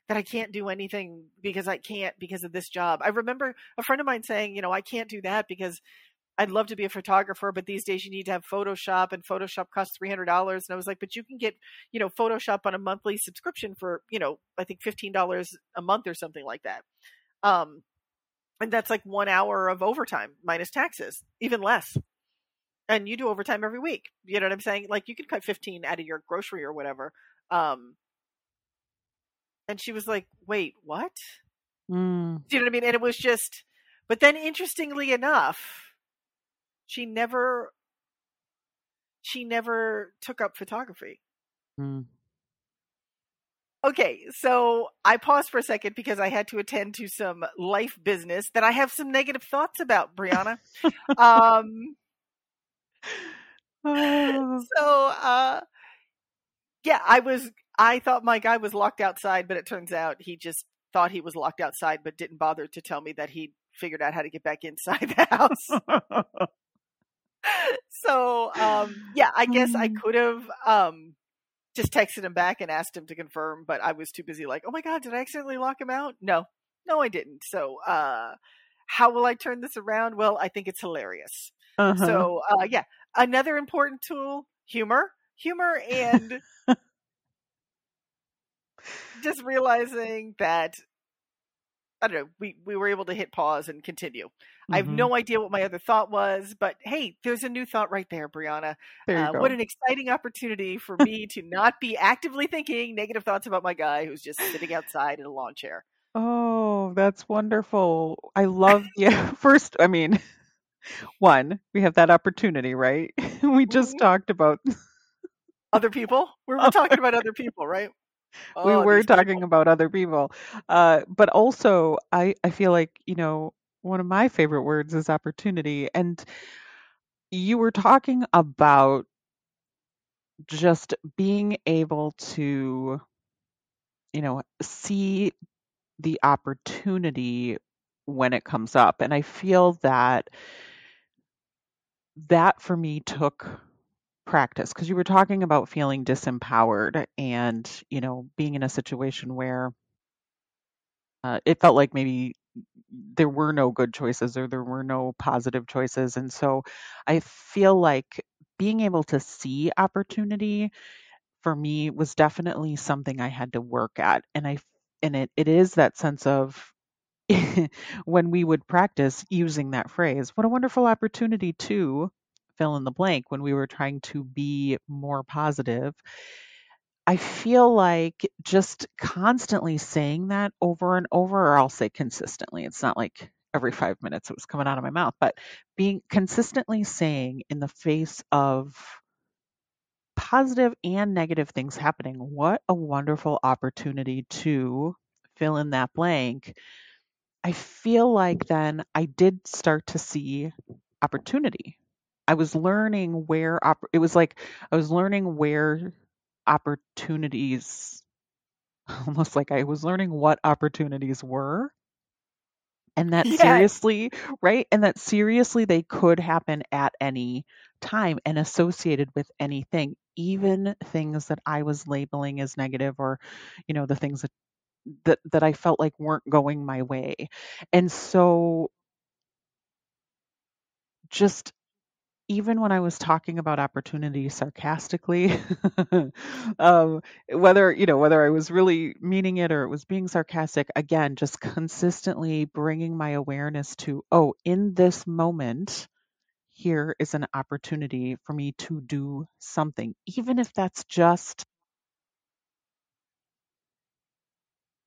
that I can't do anything because I can't because of this job, I remember a friend of mine saying, you know, I can't do that because I'd love to be a photographer, but these days you need to have Photoshop and Photoshop costs $300. And I was like, but you can get, you know, Photoshop on a monthly subscription for, you know, I think $15 a month or something like that. Um, and that's like one hour of overtime minus taxes, even less. And you do overtime every week. You know what I'm saying? Like you could cut 15 out of your grocery or whatever. Um, and she was like, wait, what? Mm. Do you know what I mean? And it was just, but then interestingly enough, she never, she never took up photography. Mm. Okay, so I paused for a second because I had to attend to some life business that I have some negative thoughts about, Briana. um, Oh. so, uh, yeah, I was, I thought my guy was locked outside, but it turns out he just thought he was locked outside, but didn't bother to tell me that he figured out how to get back inside the house. so, um, yeah, I guess I Mm. could have, um, just texted him back and asked him to confirm, but I was too busy like, oh my God, did I accidentally lock him out? No, no, I didn't. So, uh, how will I turn this around? Well, I think it's hilarious. Uh-huh. So, uh, yeah, another important tool, humor, humor and just realizing that I don't know, we, we were able to hit pause and continue. I have Mhm. no idea what my other thought was, but hey, there's a new thought right there, Briana. There you Uh, go. what an exciting opportunity for me to not be actively thinking negative thoughts about my guy who's just sitting outside in a lawn chair. Oh, that's wonderful. I love yeah. First, I mean, one, we have that opportunity, right? We just Mhm. talked about Other people? We were talking about other people, right? We Oh, were talking people. about other people. Uh, but also I I feel like, you know, one of my favorite words is opportunity. And you were talking about just being able to, you know, see the opportunity when it comes up. And I feel that that for me took practice because you were talking about feeling disempowered and, you know, being in a situation where uh, it felt like maybe there were no good choices or there were no positive choices. And so I feel like being able to see opportunity for me was definitely something I had to work at. And I and it, it is that sense of when we would practice using that phrase, what a wonderful opportunity to fill in the blank when we were trying to be more positive. I feel like just constantly saying that over and over, or I'll say consistently, it's not like every five minutes it was coming out of my mouth, but being consistently saying in the face of positive and negative things happening, what a wonderful opportunity to fill in that blank. I feel like then I did start to see opportunity. I was learning where op- it was like I was learning where opportunities almost like I was learning what opportunities were and that Yeah. seriously, right? And that seriously they could happen at any time and associated with anything, even things that I was labeling as negative or, you know, the things that that, that I felt like weren't going my way. And so just even when I was talking about opportunity sarcastically, um, whether you know whether I was really meaning it or it was being sarcastic, again, just consistently bringing my awareness to, oh, in this moment, here is an opportunity for me to do something, even if that's just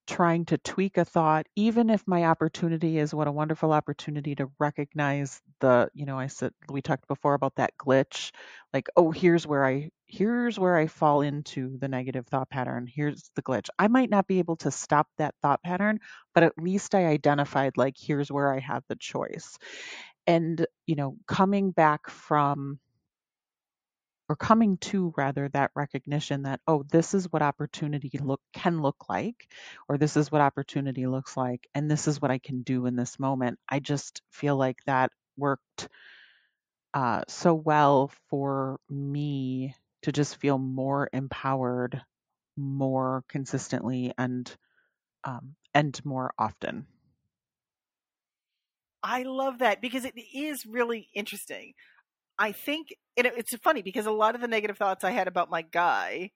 trying to tweak a thought, even if my opportunity is what a wonderful opportunity to recognize the, you know, I said we talked before about that glitch, like, oh, here's where I here's where I fall into the negative thought pattern. Here's the glitch. I might not be able to stop that thought pattern, but at least I identified like here's where I have the choice. And, you know, coming back from or coming to rather that recognition that oh this is what opportunity look can look like or this is what opportunity looks like and this is what i can do in this moment i just feel like that worked uh, so well for me to just feel more empowered more consistently and um, and more often I love that because it is really interesting. I think it, it's funny because a lot of the negative thoughts I had about my guy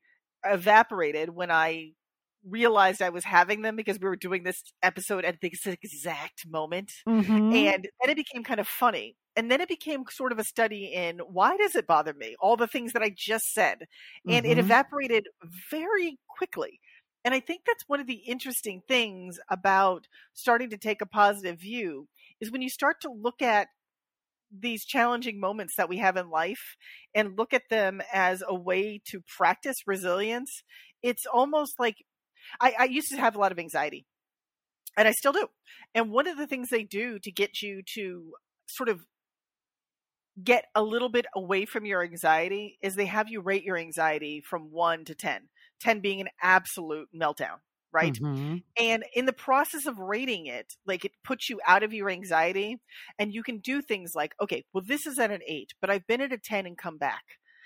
evaporated when I realized I was having them because we were doing this episode at this exact moment. Mm-hmm. And then it became kind of funny. And then it became sort of a study in why does it bother me? All the things that I just said. And Mm-hmm. it evaporated very quickly. And I think that's one of the interesting things about starting to take a positive view is when you start to look at these challenging moments that we have in life and look at them as a way to practice resilience. It's almost like I, I used to have a lot of anxiety and I still do. And one of the things they do to get you to sort of get a little bit away from your anxiety is they have you rate your anxiety from 1 to 10, 10 being an absolute meltdown, right? Mhm. And in the process of rating it, like it puts you out of your anxiety and you can do things like, okay, well, this is at an eight, but I've been at a 10 and come back.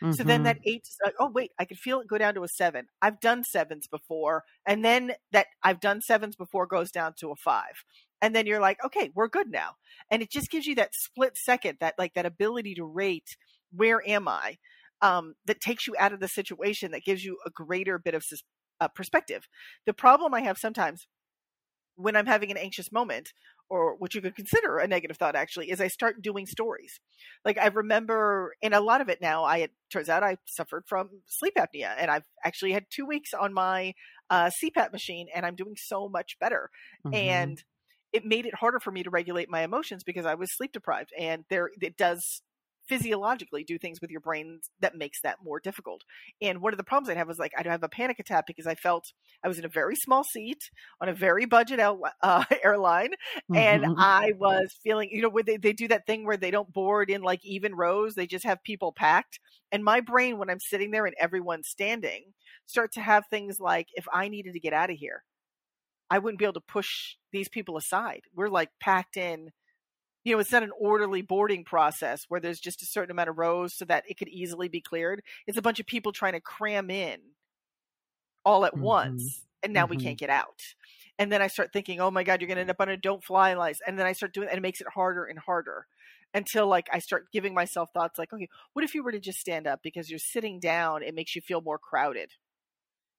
So then that eight, is like, oh wait, I can feel it go down to a seven. I've done sevens before, and then that I've done sevens before goes down to a five, and then you're like, okay, we're good now, and it just gives you that split second, that like that ability to rate where am I, um, that takes you out of the situation, that gives you a greater bit of uh, perspective. The problem I have sometimes when I'm having an anxious moment, or what you could consider a negative thought actually, is I start doing stories. Like I remember in a lot of it now, I it turns out I suffered from sleep apnea, and I've actually had two weeks on my uh, CPAP machine, and I'm doing so much better. Mhm. And it made it harder for me to regulate my emotions because I was sleep deprived, and there it does physiologically do things with your brain that makes that more difficult. And one of the problems I have was like I'd have a panic attack because I felt I was in a very small seat on a very budget uh, airline, and Mhm. I was feeling, you know, where they, they do that thing where they don't board in like even rows, they just have people packed. And my brain, when I'm sitting there and everyone's standing, start to have things like if I needed to get out of here, I wouldn't be able to push these people aside. We're like packed in. You know, it's not an orderly boarding process where there's just a certain amount of rows so that it could easily be cleared. It's a bunch of people trying to cram in all at Mhm. once, and now we Mhm. can't get out. And then I start thinking, oh my God, you're going to end up on a don't fly list. And then I start doing, and it makes it harder and harder until like I start giving myself thoughts like, okay, what if you were to just stand up because you're sitting down? It makes you feel more crowded.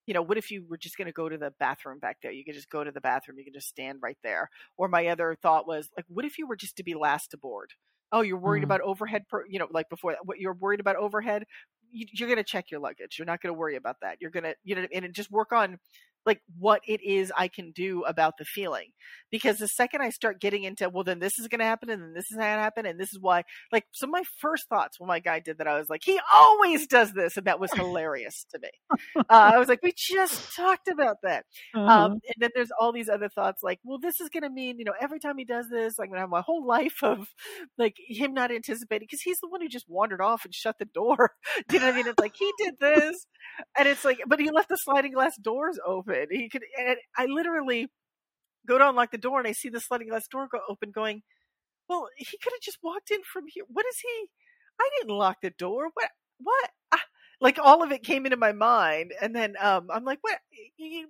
You know, what if you were just going to go to the bathroom back there? You could just go to the bathroom. You can just stand right there. Or my other thought was like, what if you were just to be last aboard? Oh, you're worried Mm. about overhead, per, you know, like before what you're worried about overhead. You, you're going to check your luggage. You're not going to worry about that. You're going to, you know, and just work on like what it is I can do about the feeling. Because the second I start getting into, well, then this is going to happen, and then this is going to happen, and this is why, like, so my first thoughts when my guy did that, I was like, he always does this, and that was hilarious to me. Uh, I was like, we just talked about that. Uh-huh. Um, and then there's all these other thoughts like, well, this is going to mean, you know, every time he does this, I'm going to have my whole life of like him not anticipating because he's the one who just wandered off and shut the door. Do you know what I mean? It's like he did this, and it's like, but he left the sliding glass doors open. He could, and I literally go to unlock the door and I see the sliding glass door go open, going, well, he could have just walked in from here. What is he? I didn't lock the door. What? What? Ah, like all of it came into my mind, and then um, I'm like, "What?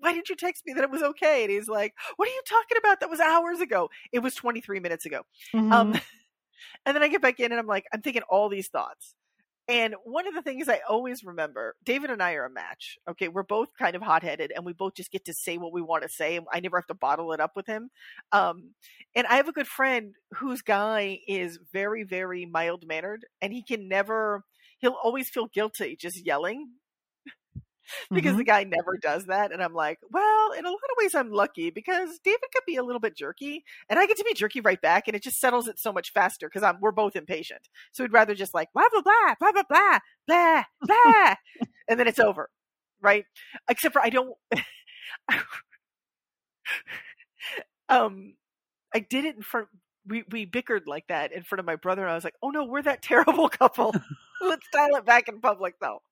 Why didn't you text me that it was okay?" And he's like, "What are you talking about? That was hours ago. It was 23 minutes ago." Um, Mhm. and then I get back in, and I'm like, I'm thinking all these thoughts. And one of the things I always remember, David and I are a match. Okay, we're both kind of hot headed, and we both just get to say what we want to say. and I never have to bottle it up with him. Um, and I have a good friend whose guy is very, very mild mannered, and he can never. He'll always feel guilty just yelling because Mhm. the guy never does that. And I'm like, well, in a lot of ways, I'm lucky because David could be a little bit jerky, and I get to be jerky right back, and it just settles it so much faster because I'm we're both impatient. So we'd rather just like blah blah blah blah blah blah blah blah, and then it's over, right? Except for I don't. um, I did it in front. We we bickered like that in front of my brother, and I was like, oh no, we're that terrible couple. Let's dial it back in public, though.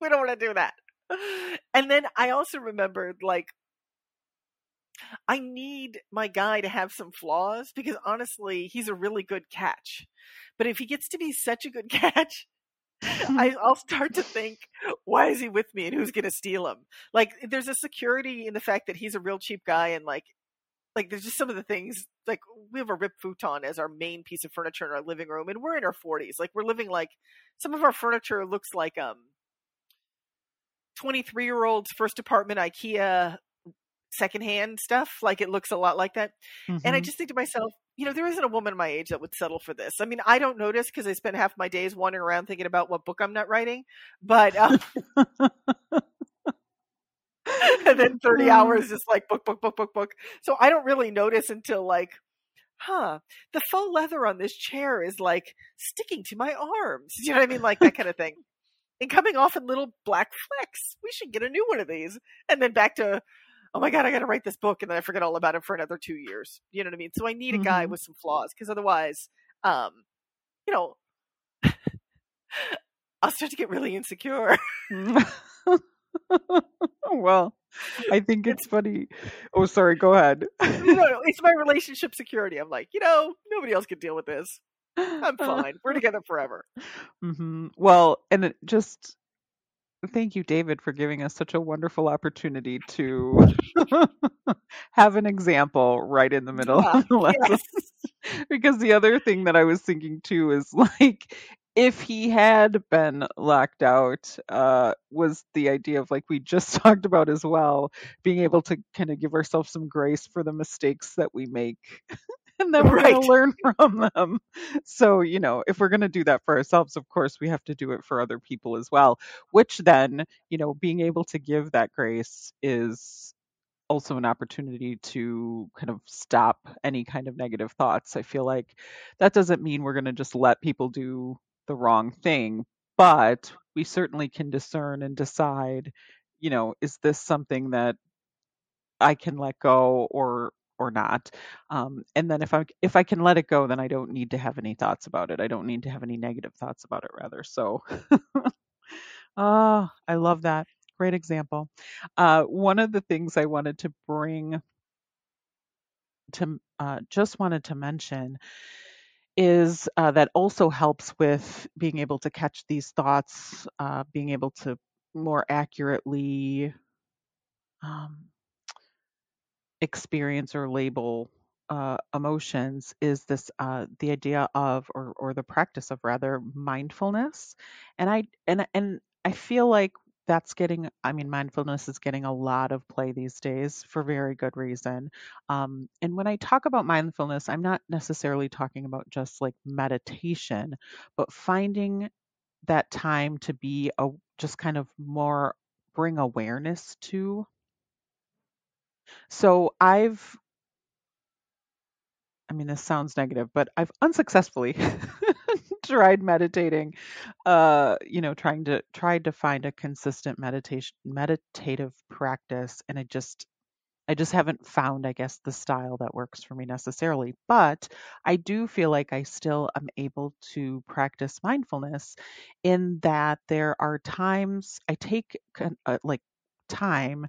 We don't want to do that. And then I also remembered like I need my guy to have some flaws because honestly, he's a really good catch. But if he gets to be such a good catch, I, I'll start to think, why is he with me and who's going to steal him? Like, there's a security in the fact that he's a real cheap guy and like, like there's just some of the things like we have a rip futon as our main piece of furniture in our living room and we're in our 40s like we're living like some of our furniture looks like um 23 year old's first apartment ikea secondhand stuff like it looks a lot like that mm-hmm. and i mm-hmm. just think to myself you know there isn't a woman my age that would settle for this i mean i don't notice because i spend half my days wandering around thinking about what book i'm not writing but um, and then 30 mm. hours just like book, book, book, book, book. So I don't really notice until like, huh, the faux leather on this chair is like sticking to my arms. You know what I mean? Like that kind of thing. And coming off in little black flecks. We should get a new one of these. And then back to, oh my God, I got to write this book. And then I forget all about it for another two years. You know what I mean? So I need a guy mm-hmm. with some flaws because otherwise, um, you know, I'll start to get really insecure. well, I think it's funny. Oh, sorry. Go ahead. no, no, it's my relationship security. I'm like, you know, nobody else could deal with this. I'm fine. We're together forever. Mm-hmm. Well, and it just thank you, David, for giving us such a wonderful opportunity to have an example right in the middle yeah, of the lesson. Yes. because the other thing that I was thinking too is like if he had been locked out, uh, was the idea of like we just talked about as well, being able to kind of give ourselves some grace for the mistakes that we make. and then we're right. going to learn from them. So, you know, if we're going to do that for ourselves, of course, we have to do it for other people as well, which then, you know, being able to give that grace is also an opportunity to kind of stop any kind of negative thoughts. I feel like that doesn't mean we're going to just let people do the wrong thing, but we certainly can discern and decide, you know, is this something that I can let go or or not. Um, and then if I if I can let it go, then I don't need to have any thoughts about it. I don't need to have any negative thoughts about it, rather. So, oh, I love that. Great example. Uh, one of the things I wanted to bring to uh, just wanted to mention is uh, that also helps with being able to catch these thoughts, uh, being able to more accurately um, experience or label uh, emotions is this uh, the idea of or or the practice of rather mindfulness. And i and and i feel like that's getting i mean mindfulness is getting a lot of play these days for very good reason. Um, and when i talk about mindfulness i'm not necessarily talking about just like meditation but finding that time to be a just kind of more bring awareness to so i've I mean, this sounds negative, but I've unsuccessfully tried meditating, uh, you know, trying to tried to find a consistent meditation meditative practice, and I just I just haven't found, I guess, the style that works for me necessarily. But I do feel like I still am able to practice mindfulness in that there are times I take uh, like time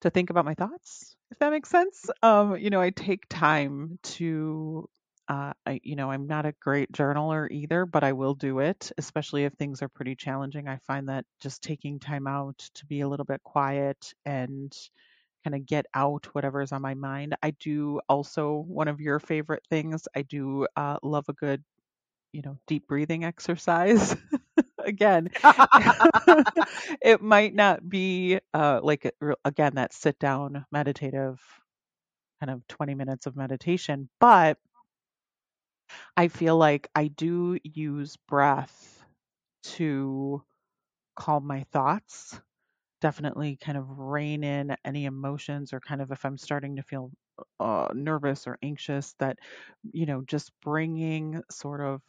to think about my thoughts if that makes sense. Um, you know, I take time to uh, I, you know, I'm not a great journaler either, but I will do it, especially if things are pretty challenging. I find that just taking time out to be a little bit quiet and kind of get out whatever's on my mind. I do also, one of your favorite things, I do uh, love a good, you know, deep breathing exercise. Again. It might not be uh, like again that sit down meditative kind of 20 minutes of meditation but i feel like i do use breath to calm my thoughts definitely kind of rein in any emotions or kind of if i'm starting to feel uh, nervous or anxious that you know just bringing sort of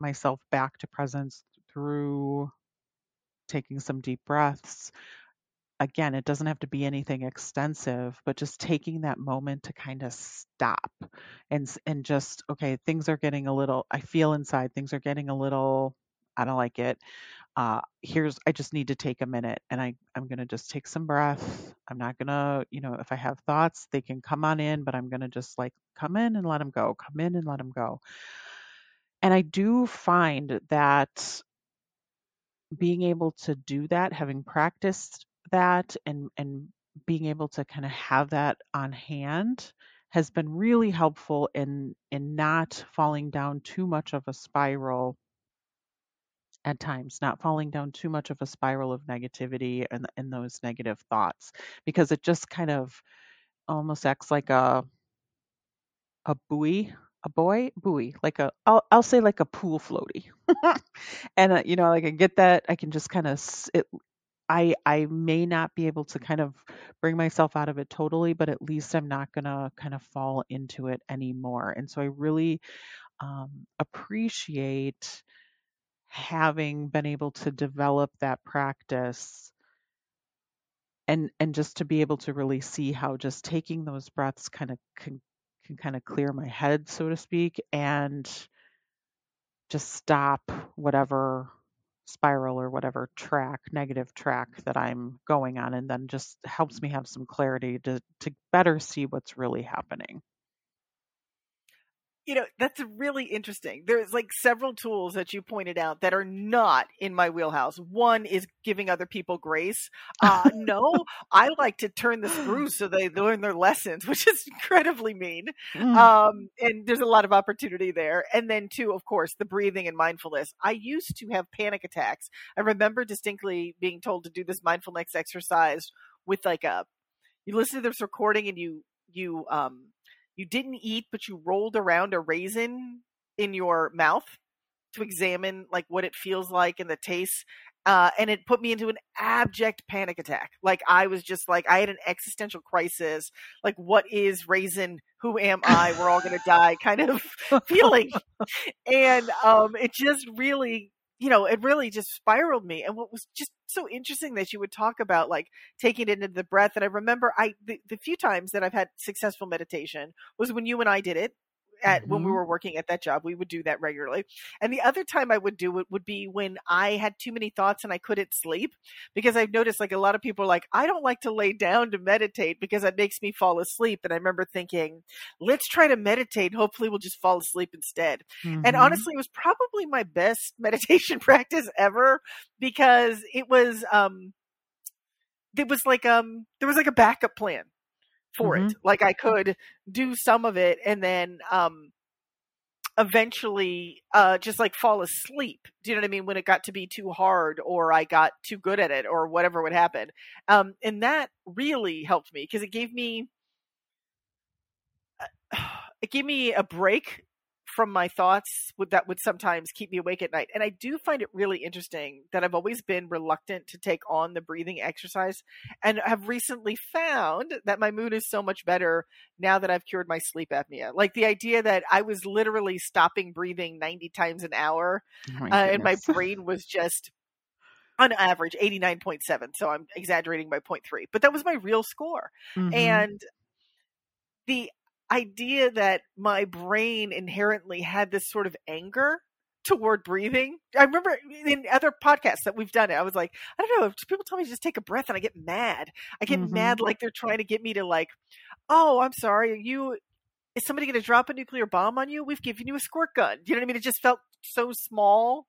myself back to presence through taking some deep breaths. Again, it doesn't have to be anything extensive, but just taking that moment to kind of stop and and just okay, things are getting a little I feel inside things are getting a little I don't like it. Uh, here's I just need to take a minute and I I'm to just take some breath. I'm not to, you know, if I have thoughts, they can come on in, but I'm to just like come in and let them go. Come in and let them go. And I do find that being able to do that, having practiced that and and being able to kind of have that on hand has been really helpful in in not falling down too much of a spiral at times, not falling down too much of a spiral of negativity and, and those negative thoughts, because it just kind of almost acts like a a buoy, a boy buoy, like a I'll I'll say like a pool floaty, and uh, you know like I get that I can just kind of it. I I may not be able to kind of bring myself out of it totally, but at least I'm not gonna kind of fall into it anymore. And so I really um, appreciate having been able to develop that practice and and just to be able to really see how just taking those breaths kind of can, can kind of clear my head so to speak and just stop whatever spiral or whatever track negative track that i'm going on and then just helps me have some clarity to to better see what's really happening you know that's really interesting. There's like several tools that you pointed out that are not in my wheelhouse. One is giving other people grace. Uh, no i like to turn the screws so they learn their lessons which is incredibly mean. Mm. um, and there's a lot of opportunity there. And then two of course the breathing and mindfulness. I used to have panic attacks. I remember distinctly being told to do this mindfulness exercise with like a you listen to this recording and you you um you didn't eat, but you rolled around a raisin in your mouth to examine like what it feels like and the taste. Uh, and it put me into an abject panic attack. Like I was just like I had an existential crisis. Like what is raisin? Who am I? We're all gonna die. Kind of feeling. and um, it just really you know, it really just spiraled me. And what was just so interesting that you would talk about like taking it into the breath. And I remember I the, the few times that I've had successful meditation was when you and I did it at mm-hmm. when we mm-hmm. were working at that job. We would do that regularly. And the other time I would do it would be when I had too many thoughts and I couldn't sleep because I've noticed like a lot of people are like, I don't like to lay down to meditate because it makes me fall asleep. And I remember thinking, let's try to meditate. Hopefully we'll just fall asleep instead. Mm-hmm. And honestly, it was probably my best meditation practice ever because it was, um, it was like um there was like a backup plan for mm-hmm. it. Like I could do some of it and then um eventually uh just like fall asleep. Do you know what I mean? When it got to be too hard or I got too good at it or whatever would happen. Um and that really helped me because it gave me uh, it gave me a break from my thoughts would that would sometimes keep me awake at night. And I do find it really interesting that I've always been reluctant to take on the breathing exercise and have recently found that my mood is so much better now that I've cured my sleep apnea. Like the idea that I was literally stopping breathing 90 times an hour oh uh, and my brain was just on average 89.7 so i'm exaggerating by 0.3 but that was my real score mm-hmm. and the idea that my brain inherently had this sort of anger toward breathing. I remember in other podcasts that we've done it, I was like, I don't know, people tell me to just take a breath and I get mad. I get mm-hmm. mad like they're trying to get me to like, oh, I'm sorry, you is somebody going to drop a nuclear bomb on you? We've given you a squirt gun. You know what I mean? It just felt so small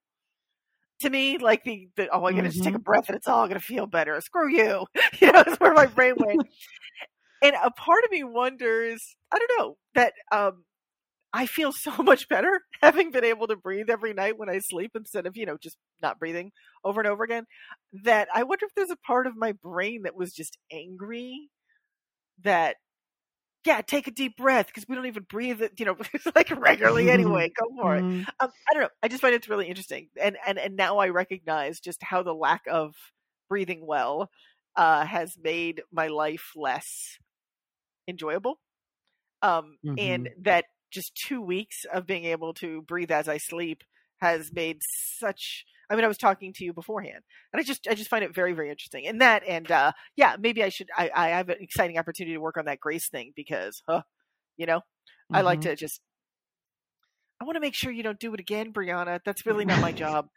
to me, like the, the oh, I'm going to mm-hmm. just take a mm-hmm. breath and it's all going to feel better. Screw you. you know, that's where my brain went and a part of me wonders, I don't know, that um, I feel so much better having been able to breathe every night when I sleep instead of, you know, just not breathing over and over again. That I wonder if there's a part of my brain that was just angry that, yeah, take a deep breath because we don't even breathe it, you know, like regularly anyway. Go for mm-hmm. it. Um, I don't know. I just find it's really interesting. And, and, and now I recognize just how the lack of breathing well uh, has made my life less enjoyable. Um, mm-hmm. and that just two weeks of being able to breathe as I sleep has made such I mean, I was talking to you beforehand, and I just I just find it very very interesting. And that, and uh, yeah, maybe I should I, I have an exciting opportunity to work on that grace thing because, huh, you know, mm-hmm. I like mm-hmm. to just I want to make sure you don't do it again, Briana. That's really not my job.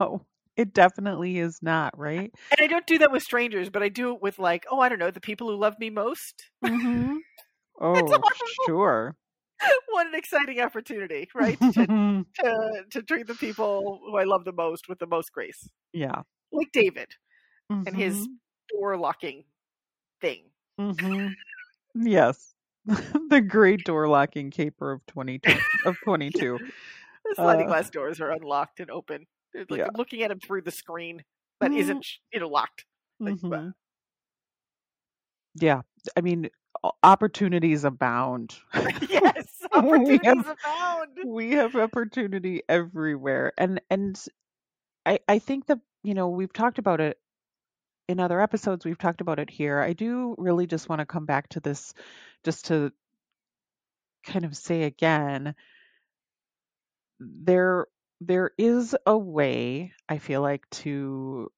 no, it definitely is not, right? And I don't do that with strangers, but I do it with like, oh, I don't know, the people who love me most. Mm-hmm. Oh, sure. what an exciting opportunity, right? to, to, to treat the people who I love the most with the most grace. Yeah. Like David mm-hmm. and his mm-hmm. door locking thing. Mm-hmm. Yes. the great door locking caper of 22 of 22. the sliding uh, glass doors are unlocked and open. Like yeah. Looking at him through the screen that mm-hmm. not you know locked. Like, mm-hmm. Yeah. I mean, opportunities abound. yes, opportunities we have, abound. We have opportunity everywhere. And and I I think that, you know, we've talked about it in other episodes, we've talked about it here. I do really just want to come back to this just to kind of say again there there is a way I feel like to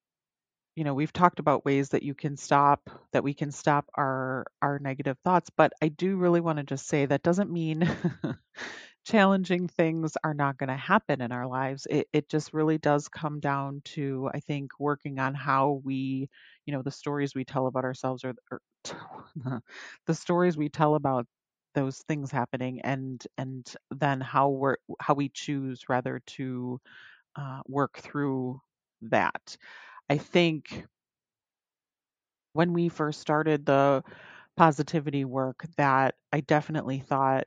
you know we've talked about ways that you can stop that we can stop our our negative thoughts but i do really want to just say that doesn't mean challenging things are not going to happen in our lives. It, it just really does come down to i think working on how we you know the stories we tell about ourselves or, or the stories we tell about those things happening and and then how we're how we choose rather to uh, work through that I think when we first started the positivity work that I definitely thought,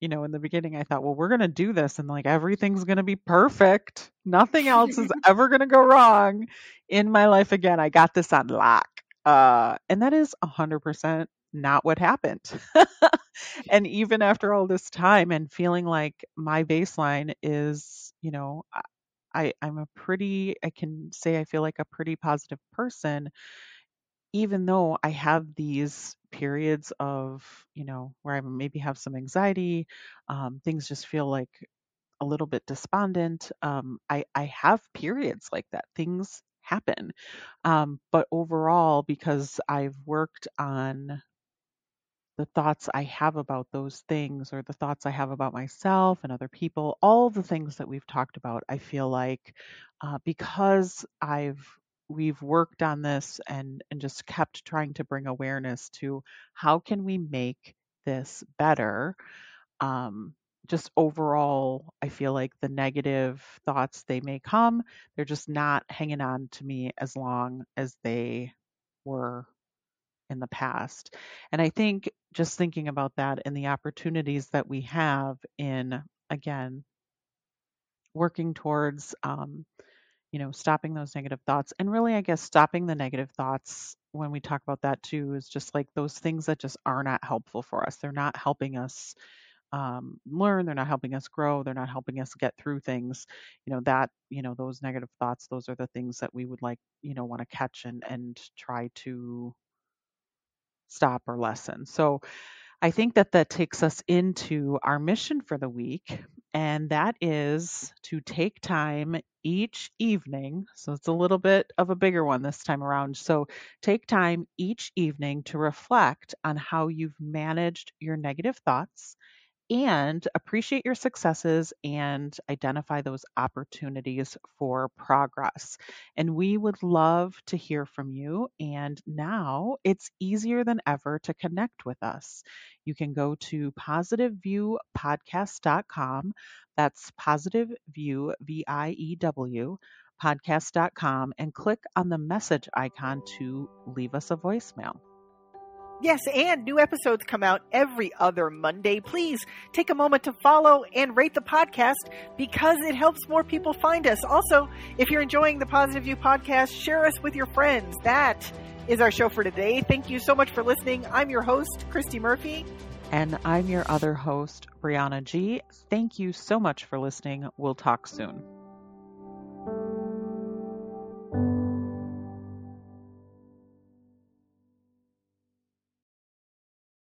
you know, in the beginning, I thought, well, we're going to do this and like everything's going to be perfect. Nothing else is ever going to go wrong in my life again. I got this on lock. Uh, and that is 100% not what happened. and even after all this time and feeling like my baseline is, you know, I, I'm a pretty, I can say I feel like a pretty positive person, even though I have these periods of, you know, where I maybe have some anxiety, um, things just feel like a little bit despondent. Um, I, I have periods like that. Things happen. Um, but overall, because I've worked on the thoughts I have about those things or the thoughts I have about myself and other people, all the things that we've talked about, I feel like uh, because I've we've worked on this and and just kept trying to bring awareness to how can we make this better um, just overall i feel like the negative thoughts they may come they're just not hanging on to me as long as they were in the past. And I think just thinking about that and the opportunities that we have in, again, working towards, um, you know, stopping those negative thoughts. And really, I guess, stopping the negative thoughts when we talk about that too is just like those things that just are not helpful for us. They're not helping us um, learn they're not helping us grow they're not helping us get through things you know that you know those negative thoughts those are the things that we would like you know want to catch and and try to stop or lessen. So I think that that takes us into our mission for the week, and that is to take time each evening. So it's a little bit of a bigger one this time around. So take time each evening to reflect on how you've managed your negative thoughts and appreciate your successes and identify those opportunities for progress. And we would love to hear from you. And now it's easier than ever to connect with us. You can go to positiveviewpodcast.com. That's positive view, V I E W, podcast.com, and click on the message icon to leave us a voicemail. Yes, and new episodes come out every other Monday. Please take a moment to follow and rate the podcast because it helps more people find us. Also, if you're enjoying the Positive View podcast, share us with your friends. That is our show for today. Thank you so much for listening. I'm your host, Christy Murphy. And I'm your other host, Briana G. Thank you so much for listening. We'll talk soon.